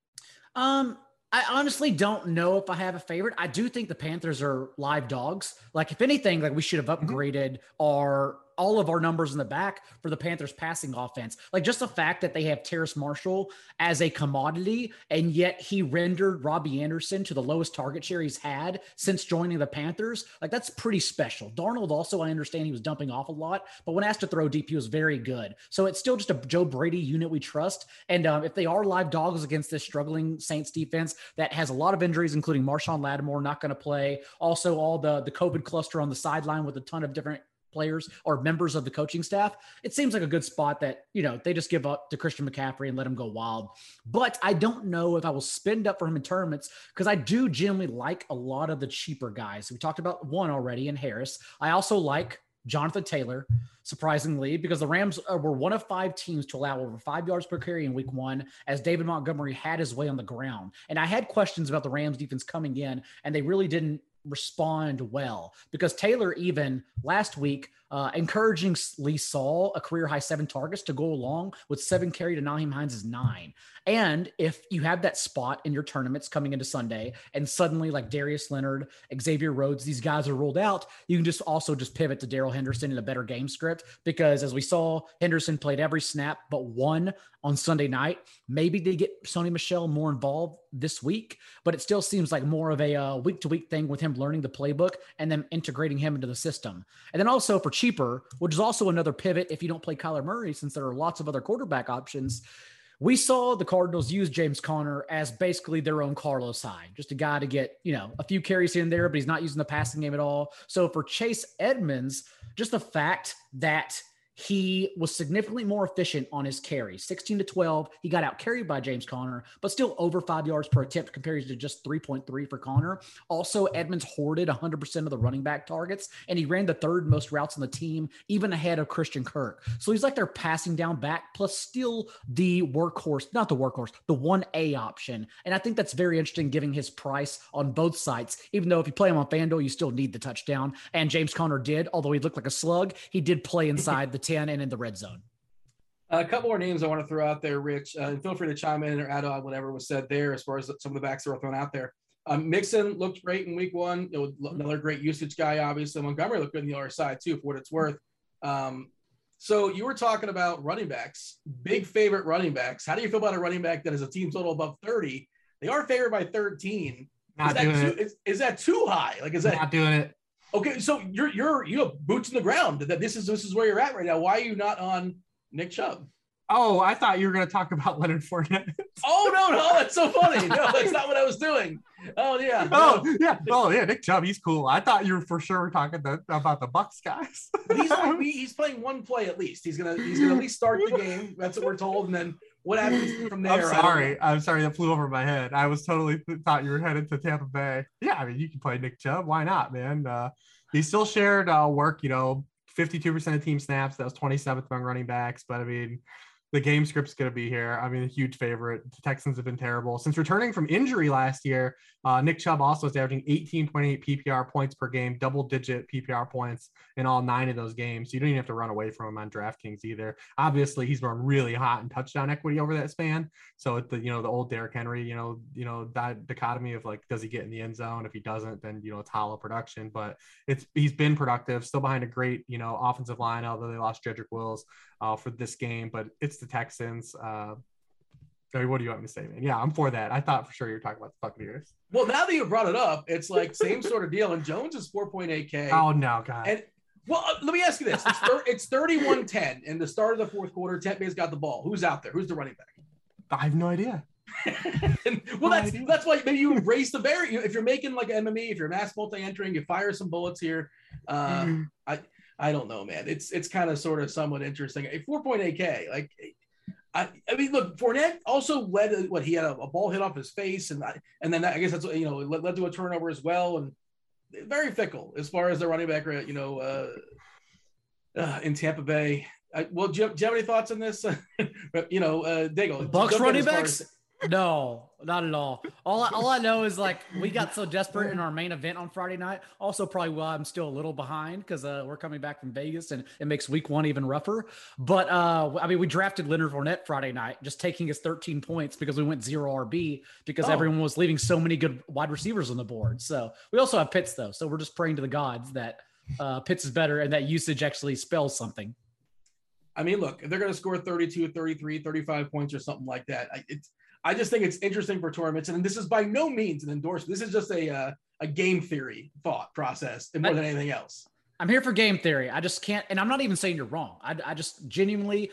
Um, I honestly don't know if I have a favorite. I do think the Panthers are live dogs. Like, if anything, like we should have mm-hmm. upgraded mm-hmm. our all of our numbers in the back for the Panthers passing offense. Like just the fact that they have Terrace Marshall as a commodity, and yet he rendered Robbie Anderson to the lowest target share he's had since joining the Panthers. Like that's pretty special. Darnold also, I understand he was dumping off a lot, but when asked to throw deep, he was very good. So it's still just a Joe Brady unit we trust. And um, if they are live dogs against this struggling Saints defense that has a lot of injuries, including Marshon Lattimore not going to play, also all the the COVID cluster on the sideline with a ton of different players or members of the coaching staff, it seems like a good spot that, you know, they just give up to Christian McCaffrey and let him go wild. But I don't know if I will spend up for him in tournaments because I do generally like a lot of the cheaper guys. We talked about one already in Harris. I also like Jonathan Taylor, surprisingly, because the Rams uh, were one of five teams to allow over five yards per carry in week one, as David Montgomery had his way on the ground. And I had questions about the Rams defense coming in, and they really didn't respond well. Because Taylor even last week uh, encouragingly saw a career high seven targets to go along with seven carry to Nyheim Hines' is nine. And if you have that spot in your tournaments coming into Sunday, and suddenly like Darius Leonard, Xavier Rhodes, these guys are ruled out, you can just also just pivot to Darrell Henderson in a better game script because as we saw, Henderson played every snap but one on Sunday night. Maybe they get Sony Michel more involved this week, but it still seems like more of a week to week thing with him learning the playbook and then integrating him into the system. And then also for cheaper, which is also another pivot if you don't play Kyler Murray, since there are lots of other quarterback options. We saw the Cardinals use James Conner as basically their own Carlos Hyde, just a guy to get, you know, a few carries here and there, but he's not using the passing game at all. So for Chase Edmonds, just the fact that he was significantly more efficient on his carry. 16 to 12 he got out carried by james conner but still over five yards per attempt compared to just 3.3 for conner. Also edmonds hoarded 100% of the running back targets and he ran the third most routes on the team even ahead of christian kirk. So he's like their passing down back plus still the workhorse not the workhorse the 1a option. And i think that's very interesting giving his price on both sites. Even though if you play him on fanduel you still need the touchdown. And james conner did although he looked like a slug he did play *laughs* inside the 10 and in the red zone. A couple more names I want to throw out there, Rich. Uh, feel free to chime in or add on whatever was said there as far as some of the backs that were thrown out there. Um, Mixon looked great in week one. You know, another great usage guy, obviously. Montgomery looked good in the other side, too, for what it's worth. Um, so you were talking about running backs, big favorite running backs. How do you feel about a running back that is a team total above 30? They are favored by 13. Not is, that doing too, it. is, is that too high? Like, is that Not doing it. Okay, so you're you're you have boots in the ground. That this is this is where you're at right now. Why are you not on Nick Chubb? Oh, I thought you were going to talk about *laughs* Leonard Fournette. Oh no, no, *laughs* that's so funny. No, that's not what I was doing. Oh yeah. oh no. yeah, oh yeah, Nick Chubb, he's cool. I thought you were for sure talking the, about the Bucs guys. he's *laughs* he's playing one play at least. He's gonna he's gonna at least start the game. That's what we're told, and then what happens from there? I'm sorry. I'm sorry that flew over my head. I was totally thought you were headed to Tampa Bay. Yeah, I mean you can play Nick Chubb. Why not, man? Uh, he still shared uh, work. You know, 52% of team snaps. That was 27th among running backs. But I mean, the game script's going to be here. I mean, a huge favorite. The Texans have been terrible since returning from injury last year. Uh, Nick Chubb also is averaging 18.8 PPR points per game, double digit PPR points in all nine of those games. So You don't even have to run away from him on DraftKings either. Obviously, he's run really hot in touchdown equity over that span. So the you know the old Derrick Henry, you know, you know that dichotomy of like, does he get in the end zone? If he doesn't, then you know it's hollow production. But it's he's been productive, still behind a great you know offensive line. Although they lost Jedrick Wills uh, for this game, but it's the Texans. Uh, I mean, what do you want me to say, man? Yeah, I'm for that. I thought for sure you were talking about the Buccaneers. Well, now that you brought it up, it's like *laughs* same sort of deal. And Jones is 4.8k. Oh no, God. And well, uh, let me ask you this: It's, thir- it's 31-10 in the start of the fourth quarter. Tampa Bay's got the ball. Who's out there? Who's the running back? I have no idea. And, *laughs* well, that's that's why maybe you embrace the very. If you're making like MME, if you're mass multi-entering, you fire some bullets here. Uh, Mm-hmm. I I don't know, man. It's it's kind of sort of somewhat interesting. A 4.8k, like. I, I mean, look, Fournette also led what he had a, a ball hit off his face, and I, and then I guess that's you know led, led to a turnover as well, and very fickle as far as the running back, you know, uh, uh, in Tampa Bay. I, well, do you, have, do you have any thoughts on this? *laughs* you know, uh, Daigle, Bucs running backs? as- No, not at all. All I, all I know is like we got so desperate in our main event on Friday night. Also, probably why I'm still a little behind because uh, we're coming back from Vegas and it makes week one even rougher. But uh, I mean, we drafted Leonard Fournette Friday night, just taking his 13 points because we went zero RB because Oh. everyone was leaving so many good wide receivers on the board. So we also have Pitts though, so we're just praying to the gods that uh, Pitts is better and that usage actually spells something. I mean, look, if they're going to score 32, 33, 35 points or something like that, it's, I just think it's interesting for tournaments. And this is by no means an endorsement. This is just a, uh, a game theory thought process and more than anything else. I'm here for game theory. I just can't, and I'm not even saying you're wrong. I, I just genuinely,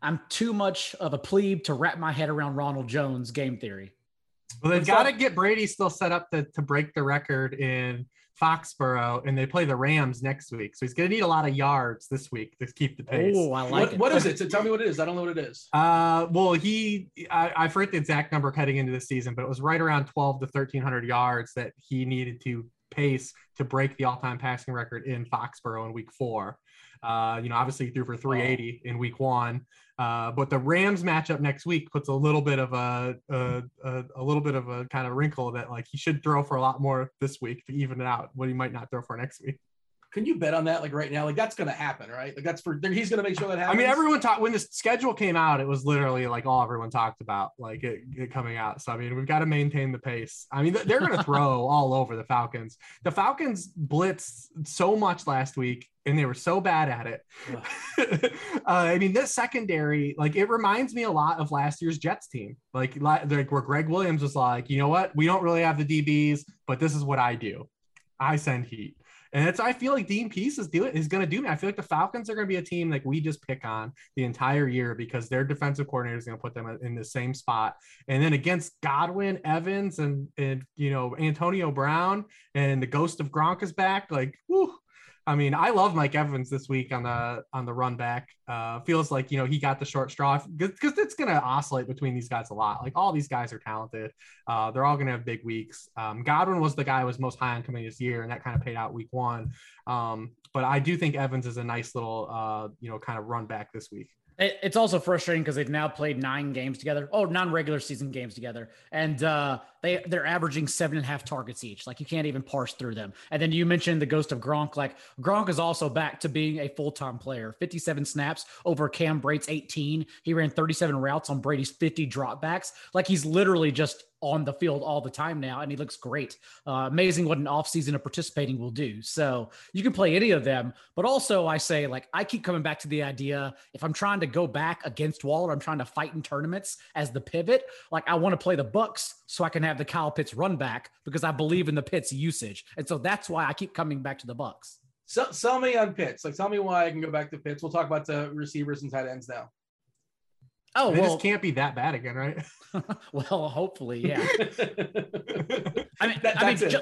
I'm too much of a plebe to wrap my head around Ronald Jones game theory. Well, they've got to get Brady still set up to, to break the record in Foxborough, and they play the Rams next week. So he's going to need a lot of yards this week to keep the pace. Oh, I like What, it. what is *laughs* it? So tell me what it is. I don't know what it is. Uh, well, he, I, I forget the exact number heading into the season, but it was right around 12 to 1300 yards that he needed to pace to break the all-time passing record in Foxborough in week four. Uh, you know, obviously he threw for 380 in week one. Uh, but the Rams matchup next week puts a little bit of a, a, a, a little bit of a kind of wrinkle that like he should throw for a lot more this week to even it out what he might not throw for next week. Can you bet on that? Like right now, like that's going to happen, right? Like that's for, he's going to make sure that happens. I mean, everyone talked when the schedule came out. It was literally like all everyone talked about, like it, it coming out. So I mean, we've got to maintain the pace. I mean, they're going *laughs* to throw all over the Falcons. The Falcons blitzed so much last week, and they were so bad at it. *laughs* uh, I mean, this secondary, like, it reminds me a lot of last year's Jets team, like, like where Gregg Williams was like, you know what, we don't really have the DBs, but this is what I do. I send heat. And it's I feel like Dean Pees is doing is going to do. me. I feel like the Falcons are going to be a team like we just pick on the entire year because their defensive coordinator is going to put them in the same spot. And then against Godwin, Evans, and and you know Antonio Brown and the ghost of Gronk is back. Like, whew, I mean, I love Mike Evans this week on the on the run back. Uh, feels like you know he got the short straw because it's going to oscillate between these guys a lot. Like all these guys are talented. Uh, they're all going to have big weeks. Um, Godwin was the guy I was most high on coming this year, and that kind of paid out week one. Um, but I do think Evans is a nice little uh, you know kind of run back this week. It's also frustrating because they've now played nine games together. Oh, non-regular season games together, and uh, they they're averaging seven and a half targets each. Like you can't even parse through them. And then you mentioned the ghost of Gronk. Like Gronk is also back to being a full time player. 57 snaps over Cam Brate's 18. He ran 37 routes on Brady's 50 dropbacks. Like he's literally just on the field all the time now, and he looks great. Uh, amazing what an offseason of participating will do. So you can play any of them, but also I say, like, I keep coming back to the idea if I'm trying to go back against Waller, I'm trying to fight in tournaments as the pivot, like, I want to play the Bucs so I can have the Kyle Pitts run back because I believe in the Pitts usage. And so that's why I keep coming back to the Bucs. So, sell me on Pitts. Like, tell me why I can go back to Pitts. We'll talk about the receivers and tight ends now. Oh, they well, can't be that bad again, right? *laughs* well, hopefully, yeah. *laughs* I mean, that, I mean, ju-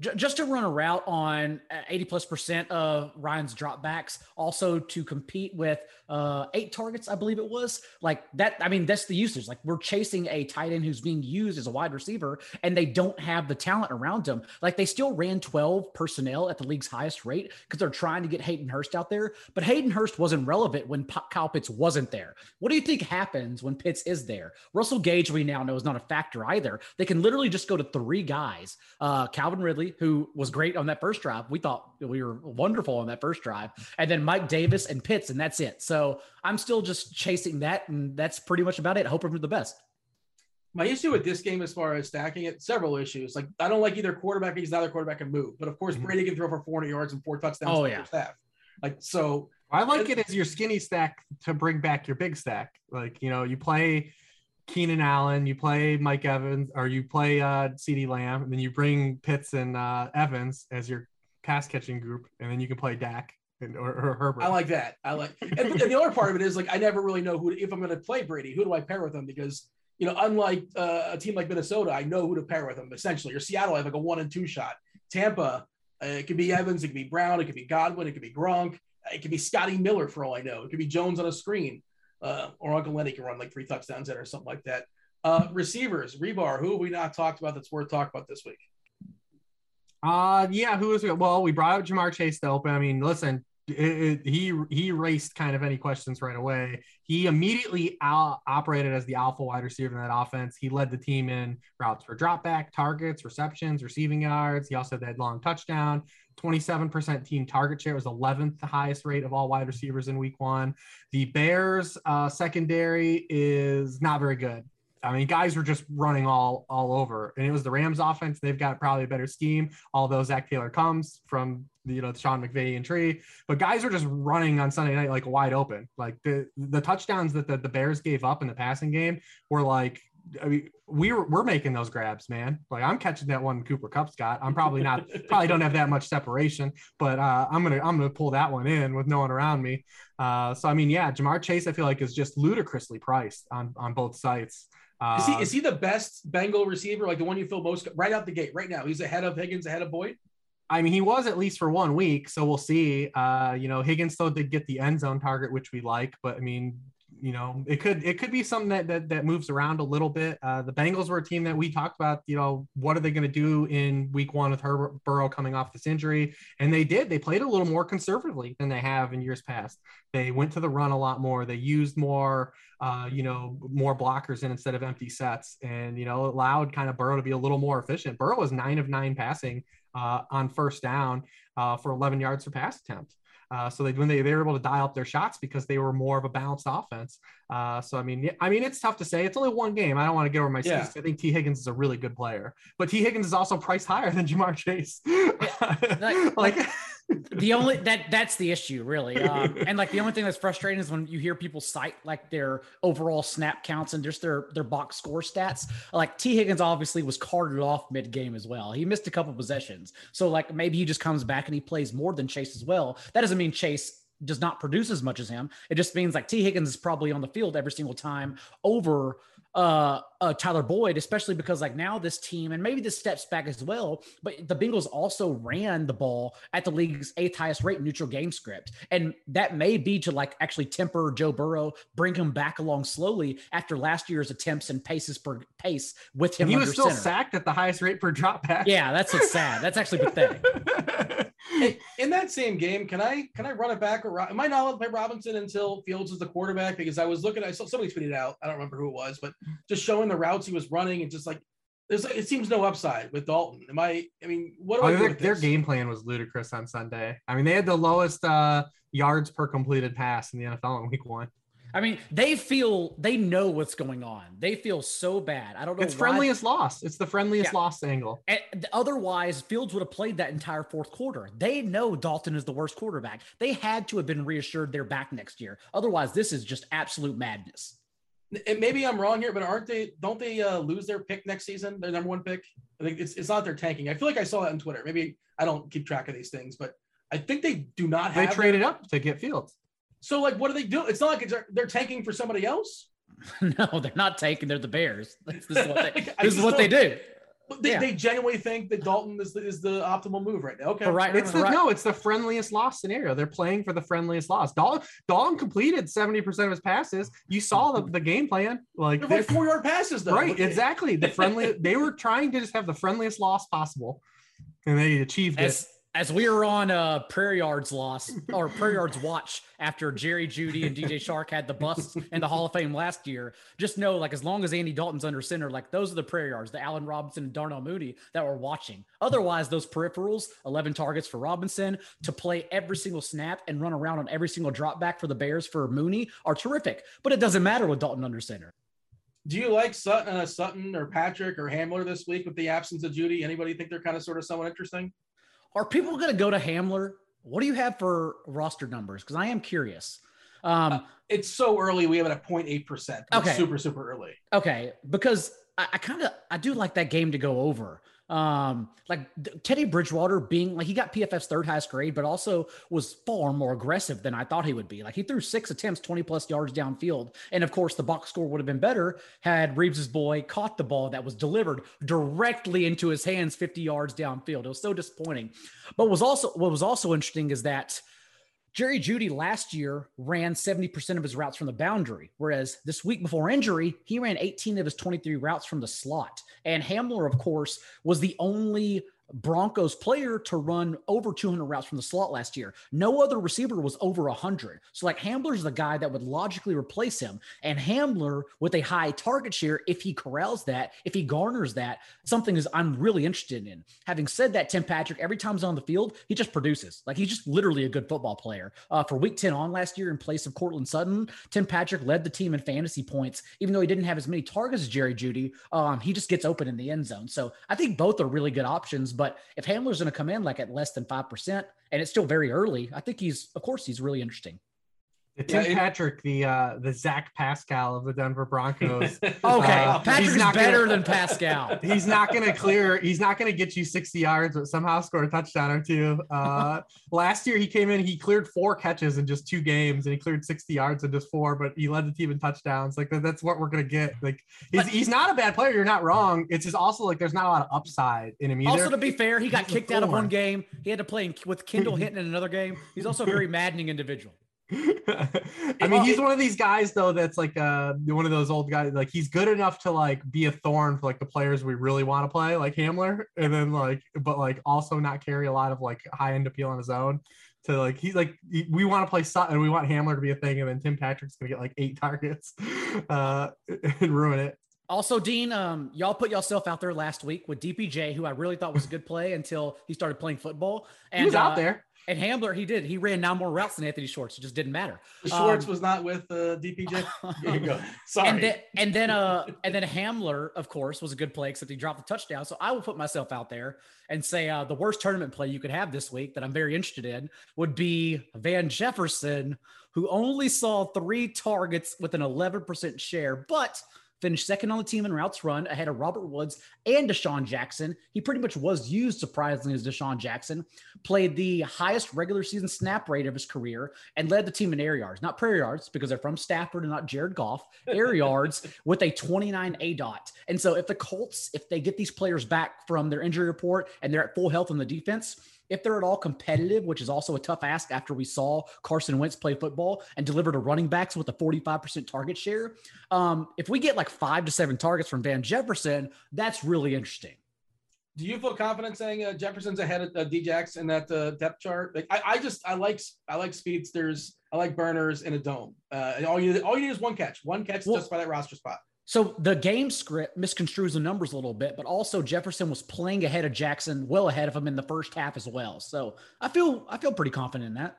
just to run a route on uh, 80 plus percent of Ryan's dropbacks, also to compete with uh, eight targets, I believe it was like that. I mean, that's the usage. Like we're chasing a tight end who's being used as a wide receiver, and they don't have the talent around them. Like they still ran 12 personnel at the league's highest rate because they're trying to get Hayden Hurst out there. But Hayden Hurst wasn't relevant when P- Kyle Pitts wasn't there. What do you think happens when Pitts is there? Russell Gage, we now know, is not a factor either. They can literally just go to three guys: uh, Calvin Ridley, who was great on that first drive. We thought we were wonderful on that first drive, and then Mike Davis and Pitts, and that's it. So so I'm still just chasing that, and that's pretty much about it. Hoping for the best. My issue with this game, as far as stacking it, several issues. Like I don't like either quarterback because neither quarterback can move. But of course, mm-hmm. Brady can throw for 400 yards and four touchdowns. Oh yeah. Half. Like so. I like it as your skinny stack to bring back your big stack. Like you know, you play Keenan Allen, you play Mike Evans, or you play uh, CeeDee Lamb, and then you bring Pitts and uh, Evans as your pass catching group, and then you can play Dak and, or, or, Herbert. I like that. I like, and, and, the other part of it is like I never really know who if I'm going to play Brady. Who do I pair with him? Because you know, unlike uh, a team like Minnesota, I know who to pair with them. Essentially, or Seattle, I have like a one and two shot. Tampa, uh, it could be Evans, it could be Brown, it could be Godwin, it could be Gronk, it could be Scotty Miller for all I know. It could be Jones on a screen, uh, or Uncle Lenny can run like three touchdowns in or something like that. Uh, receivers, Hribar, who have we not talked about that's worth talking about this week? Uh yeah, who is? Well, we brought up Ja'Marr Chase to open. I mean, listen, it, it, he he erased kind of any questions right away. He immediately out, operated as the alpha wide receiver in that offense. He led the team in routes for dropback, targets, receptions, receiving yards. He also had that long touchdown. 27% team target share was 11th highest rate of all wide receivers in week one. The Bears uh, secondary is not very good. I mean, guys were just running all all over, and it was the Rams' offense. They've got probably a better scheme. Although Zac Taylor comes from you know Sean McVay and tree, but guys were just running on Sunday night like wide open. Like the the touchdowns that the, the Bears gave up in the passing game were like I mean, we were we're making those grabs, man. Like I'm catching that one Cooper Kupp's got. I'm probably not *laughs* probably don't have that much separation, but uh, I'm gonna I'm gonna pull that one in with no one around me. Uh, so I mean, yeah, Ja'Marr Chase I feel like is just ludicrously priced on on both sites. Uh, is he is he the best Bengal receiver, like the one you feel most right out the gate right now? He's ahead of Higgins, ahead of Boyd. I mean, he was at least for one week, so we'll see. Uh, you know, Higgins still did get the end zone target, which we like, but I mean, you know, it could it could be something that that, that moves around a little bit. Uh, the Bengals were a team that we talked about. You know, what are they going to do in Week One with Herbert Burrow coming off this injury? And they did. They played a little more conservatively than they have in years past. They went to the run a lot more. They used more, uh, you know, more blockers in instead of empty sets, and you know, allowed kind of Burrow to be a little more efficient. Burrow was nine of nine passing uh, on first down uh, for 11 yards per pass attempt. Uh, so they when they, they were able to dial up their shots because they were more of a balanced offense. Uh, so I mean, I mean, it's tough to say. It's only one game. I don't want to get over my skis. I think Tee Higgins is a really good player, but Tee Higgins is also priced *laughs* higher than Ja'Marr Chase. *laughs* like, like the only that that's the issue really um, and like the only thing that's frustrating is when you hear people cite like their overall snap counts and just their their box score stats. Like Tee Higgins obviously was carted off mid-game as well. He missed a couple possessions. So like maybe he just comes back and he plays more than chase as well. That doesn't mean chase does not produce as much as him. It just means like Tee Higgins is probably on the field every single time over uh, uh, Tyler Boyd, especially because like now this team, and maybe this steps back as well, but the Bengals also ran the ball at the league's eighth highest rate neutral game script. And that may be to like actually temper Joe Burrow, bring him back along slowly after last year's attempts and paces per pace with him. And he was still center. sacked at the highest rate per drop back. Yeah, that's what's sad. That's actually pathetic. *laughs* Hey, in that same game, can I can I run it back or am I not allowed to play Robinson until Fields is the quarterback? Because I was looking, I saw somebody tweeted it out, I don't remember who it was, but just showing the routes he was running and just like there's it seems no upside with Dalton. Am I? I mean, what do Oh, I do their, their game plan was ludicrous on Sunday. I mean, they had the lowest uh, yards per completed pass in the NFL in Week One. I mean, they feel they know what's going on. They feel so bad. I don't know. It's why- friendliest loss. It's the friendliest Yeah. loss angle. And otherwise, Fields would have played that entire fourth quarter. They know Dalton is the worst quarterback. They had to have been reassured they're back next year. Otherwise, this is just absolute madness. and maybe I'm wrong here, but aren't they? Don't they uh, lose their pick next season? Their number one pick. I think it's it's not their tanking. I feel like I saw that on Twitter. Maybe I don't keep track of these things, but I think they do not have They have. traded up to get Fields. So like, what do they do? It's not like it's, they're tanking for somebody else. *laughs* no, they're not taking. They're the Bears. This, *laughs* this is what they, *laughs* this is what they don't- But they, Yeah. they genuinely think that Dalton is the, is the optimal move right now. Okay, For right- fair It's enough. the no, it's the friendliest loss scenario. They're playing for the friendliest loss. Dalton, Dalton completed 70% of his passes. You saw the, the game plan. Like They're they- like four yard passes though. right, Look, exactly. The friendly they were trying to just have the friendliest loss possible. And they achieved it. As we were on uh Prayer Yards loss or Prayer Yards watch after Jerry Jeudy and DJ Chark had the busts in the Hall of Fame last year, just know like as long as Andy Dalton's under center, like those are the Prayer Yards, the Allen Robinson and Darnell Mooney that we're watching. Otherwise, those peripherals, 11 targets for Robinson to play every single snap and run around on every single drop back for the Bears for Mooney are terrific. But it doesn't matter with Dalton under center. Do you like Sutton, uh, Sutton or Patrick or Hamler this week with the absence of Jeudy? Anybody think they're kind of sort of somewhat interesting? Are people going to go to Hamler? What do you have for roster numbers? Because I am curious. Um, It's so early. We have it at 0.8 percent. Okay. super super early. Okay, because I, I kind of I do like that game to go over. Um, like Teddy Bridgewater being like he got PFF's third highest grade, but also was far more aggressive than I thought he would be. Like he threw six attempts, 20 plus yards downfield. And of course, the box score would have been better had Reeves's boy caught the ball that was delivered directly into his hands 50 yards downfield. It was so disappointing. But was also what was also interesting is that Jerry Jeudy last year ran 70% of his routes from the boundary, whereas this week before injury, he ran 18 of his 23 routes from the slot. And Hamler, of course, was the only Broncos player to run over 200 routes from the slot last year. No other receiver was over 100. So, like, Hamler's the guy that would logically replace him. And Hamler, with a high target share, if he corrals that, if he garners that, something is I'm really interested in. Having said that, Tim Patrick, every time he's on the field, he just produces. Like, he's just literally a good football player. Uh, for week 10 on last year, in place of Courtland Sutton, Tim Patrick led the team in fantasy points, even though he didn't have as many targets as Jerry Jeudy. Um, he just gets open in the end zone. So, I think both are really good options. But if Hamler's going to come in like at less than 5%, and it's still very early, I think he's, of course, he's really interesting. Tim Yeah, it- Patrick, the uh, the Zach Pascal of the Denver Broncos. *laughs* Okay. Uh, Patrick's he's not gonna- better than *laughs* Pascal. he's not going to clear. He's not going to get you 60 yards, but somehow score a touchdown or two. Uh, *laughs* last year, he came in, he cleared four catches in just two games, and he cleared 60 yards in just four. But he led the team in touchdowns. Like that, that's what we're going to get. Like he's, But- he's not a bad player. You're not wrong. It's just also like there's not a lot of upside in him either. Also, to be fair, he got He's kicked out of one game. He had to play in, with Kendall Hinton in another game. He's also a very maddening individual. *laughs* I mean, he's one of these guys though that's like uh one of those old guys. Like he's good enough to like be a thorn for like the players we really want to play, like Hamler, and then like, but like also not carry a lot of like high end appeal on his own. To like, he's like, we want to play Sutton, we want Hamler to be a thing, and then Tim Patrick's gonna get like eight targets, *laughs* uh, *laughs* and ruin it. Also, Dean, um, y'all put yourself out there last week with DPJ, who I really thought was a good play until he started playing football. And he was out uh, there. And Hamler, he did. He ran nine more routes than Anthony Schwartz. It just didn't matter. Schwartz Um, was not with uh, DPJ. *laughs* There you go. Sorry. And then, and then, uh, and then Hamler, of course, was a good play, except he dropped the touchdown. So I will put myself out there and say uh, the worst tournament play you could have this week that I'm very interested in would be Van Jefferson, who only saw three targets with an 11% share, but finished second on the team in routes run ahead of Robert Woods and DeSean Jackson. He pretty much was used surprisingly as DeSean Jackson, played the highest regular season snap rate of his career and led the team in air yards, not prayer yards because they're from Stafford and not Jared Goff, air *laughs* yards with a 29 aDOT. And so if the Colts, if they get these players back from their injury report and they're at full health on the defense, if they're at all competitive, which is also a tough ask after we saw Carson Wentz play football and deliver to running backs with a 45% target share. Um, if we get like five to seven targets from Van Jefferson, that's really interesting. Do you feel confident saying uh, Jefferson's ahead of uh, Djax in that uh, depth chart? Like I, I, just I like I like speedsters, I like burners in a dome. Uh, and all you all you need is one catch, one catch well, just by that roster spot. So the game script misconstrues the numbers a little bit, but also Jefferson was playing ahead of Jackson, well ahead of him in the first half as well. So I feel I feel pretty confident in that.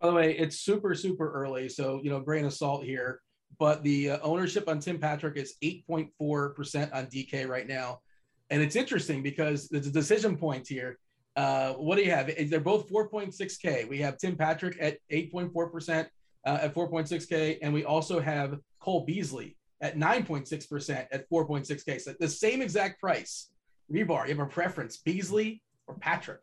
By the way, it's super super early, so you know grain of salt here. But the uh, ownership on Tim Patrick is 8.4 percent on DK right now, and it's interesting because a decision point here. Uh, what do you have? They're both 4.6k. We have Tim Patrick at 8.4 percent uh, at 4.6k, and we also have Cole Beasley at 9.6% at 4.6K. So the same exact price. Hribar, you have a preference, Beasley or Patrick?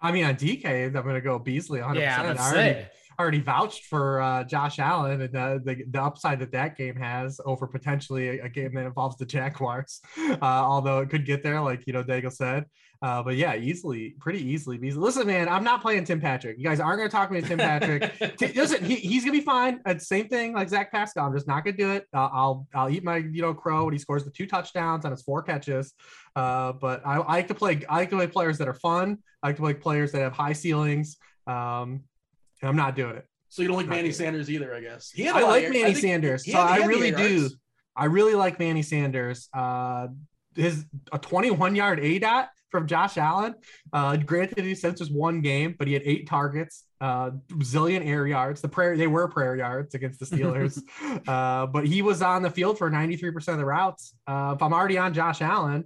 I mean, on DK, I'm going to go Beasley 100%. Yeah, I already, already vouched for uh, Josh Allen and uh, the, the upside that that game has over potentially a, a game that involves the Jaguars, *laughs* uh, although it could get there, like, you know, Daigle said. Uh, but yeah, easily, pretty easily. Listen, man, I'm not playing Tim Patrick. You guys aren't going to talk me to Tim Patrick. *laughs* listen, he, he's going to be fine. It's same thing like Zach Pascal. I'm just not going to do it. Uh, I'll I'll eat my you know crow when he scores the two touchdowns on his four catches. Uh, but I, I, like to play. I like to play players that are fun. I like to play players that have high ceilings. Um, I'm not doing it. So you don't like Manny Sanders either, I guess. I like Manny Sanders. So I really do. I really like Manny Sanders. Uh, his a 21 yard aDOT from Josh Allen. Uh, granted, he since just one game, but he had eight targets, uh, zillion air yards. The prayer they were prayer yards against the Steelers, *laughs* uh, but he was on the field for 93% of the routes. Uh, if I'm already on Josh Allen,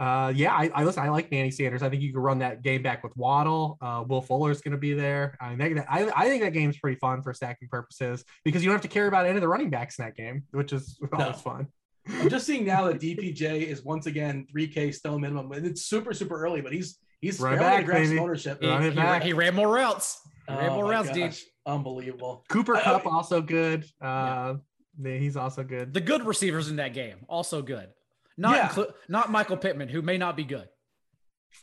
uh, yeah, I, I listen. I like Manny Sanders. I think you can run that game back with Waddle. Uh, Will Fuller is going to be there. I, mean, that, I, I think that game's pretty fun for stacking purposes because you don't have to care about any of the running backs in that game, which is *laughs* no. always fun. I'm just seeing now that DPJ is once again 3K still minimum, and it's super super early, but he's he's right back, baby. ownership. He, he, ran, he, ran more routes. He ran oh more routes, dude. Unbelievable. Cooper Kupp also good. Uh, yeah. he's also good. The good receivers in that game also good. Not yeah. inclu- not Michael Pittman, who may not be good.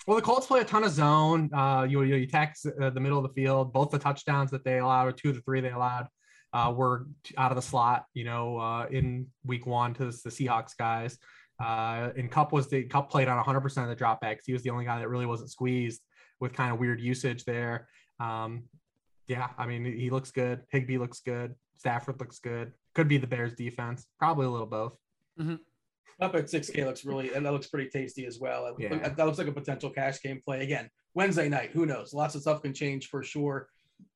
Well, the Colts play a ton of zone. Uh, you you attack uh, the middle of the field. Both the touchdowns that they allowed, or two of the three they allowed, uh, were out of the slot, you know, uh, in week one to the Seahawks guys. Uh, and Kupp was the Kupp played on 100% of the dropbacks. He was the only guy that really wasn't squeezed with kind of weird usage there. Um, yeah, I mean, he looks good. Higbee looks good. Stafford looks good. Could be the Bears defense. Probably a little both. Mm-hmm. Up at 6K looks really, and that looks pretty tasty as well. Yeah. That looks like a potential cash game play. Again, Wednesday night, who knows? Lots of stuff can change for sure.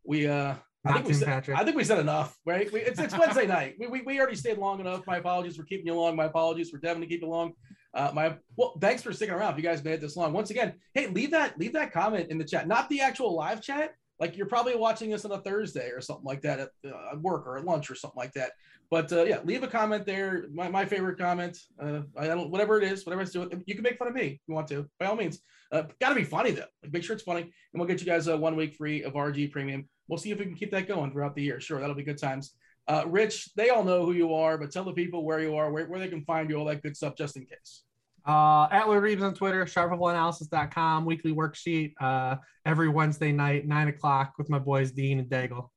We, uh, I think, we said, I think we said enough, right? We, it's, it's Wednesday night. We, we, we already stayed long enough. My apologies for keeping you long. My apologies for Devin to keep you long. Uh, my well, thanks for sticking around. If you guys made it this long, once again, hey, leave that leave that comment in the chat, not the actual live chat. Like you're probably watching this on a Thursday or something like that at, uh, work or at lunch or something like that. But uh, yeah, leave a comment there. My, my favorite comment, uh, I don't whatever it is, whatever it's doing. You can make fun of me if you want to, by all means. Uh, Got to be funny though. Like make sure it's funny, and we'll get you guys a one week free of RG Premium we'll see if we can keep that going throughout the year. Sure, that'll be good times. Uh, Rich, they all know who you are, but tell the people where you are, where, where they can find you, all that good stuff, just in case. Uh, at LordReebs on Twitter, sharpfootballanalysis.com, weekly worksheet uh, every Wednesday night, nine o'clock with my boys Dean and Daigle.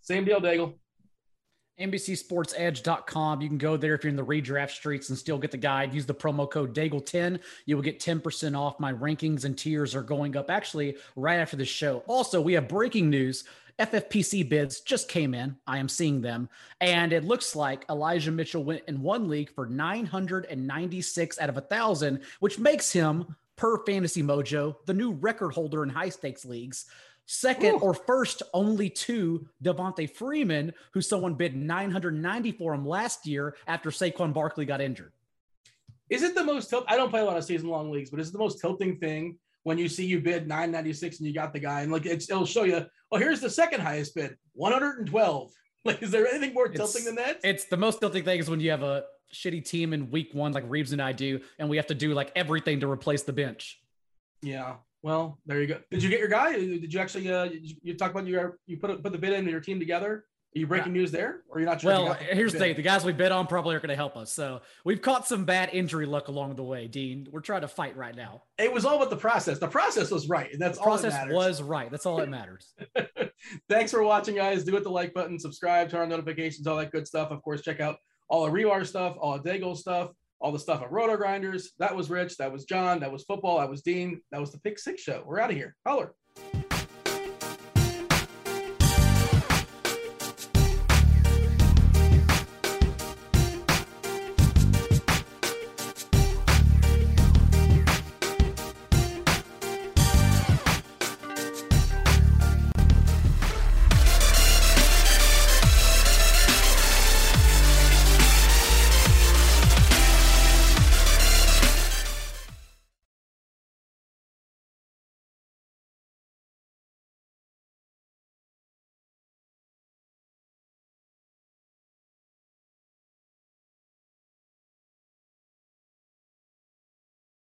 Same deal, Daigle. NBCSportsEdge.com. You can go there if you're in the redraft streets and still get the guide. Use the promo code Daigle10. You will get 10% off. My rankings and tiers are going up actually right after the show. Also, we have breaking news. FFPC bids just came in. I am seeing them. And it looks like Elijah Mitchell went in one league for 996 out of a 1,000, which makes him, per Fantasy Mojo, the new record holder in high stakes leagues. Second Ooh. or first, only to Devonta Freeman, who someone bid 990 for him last year after Saquon Barkley got injured. Is it the most tilt? I don't play a lot of season long leagues, but is it the most tilting thing when you see you bid 996 and you got the guy and like it'll show you, oh, here's the second highest bid, 112. *laughs* Like, is there anything more tilting it's, than that? It's the most tilting thing is when you have a shitty team in week one, like Reeves and I do, and we have to do like everything to replace the bench. Yeah. Well, there you go. Did you get your guy? Did you actually? Uh, you, you talk about your you put put the bid in your team together. Are you breaking news there, or you're not sure? Well, here's the thing: the guys we bet on probably are going to help us. So we've caught some bad injury luck along the way, Dean. We're trying to fight right now. It was all about the process. The process was right. And that's the all. Process that was right. That's all that *laughs* matters. Thanks for watching, guys. Do hit the like button, subscribe, turn on notifications, all that good stuff. Of course, check out all the Rewire stuff, all the Daigle stuff, all the stuff at Roto Grinders. That was Rich. That was John. That was football. That was Dean. That was the Pick Six Show. We're out of here. Holler.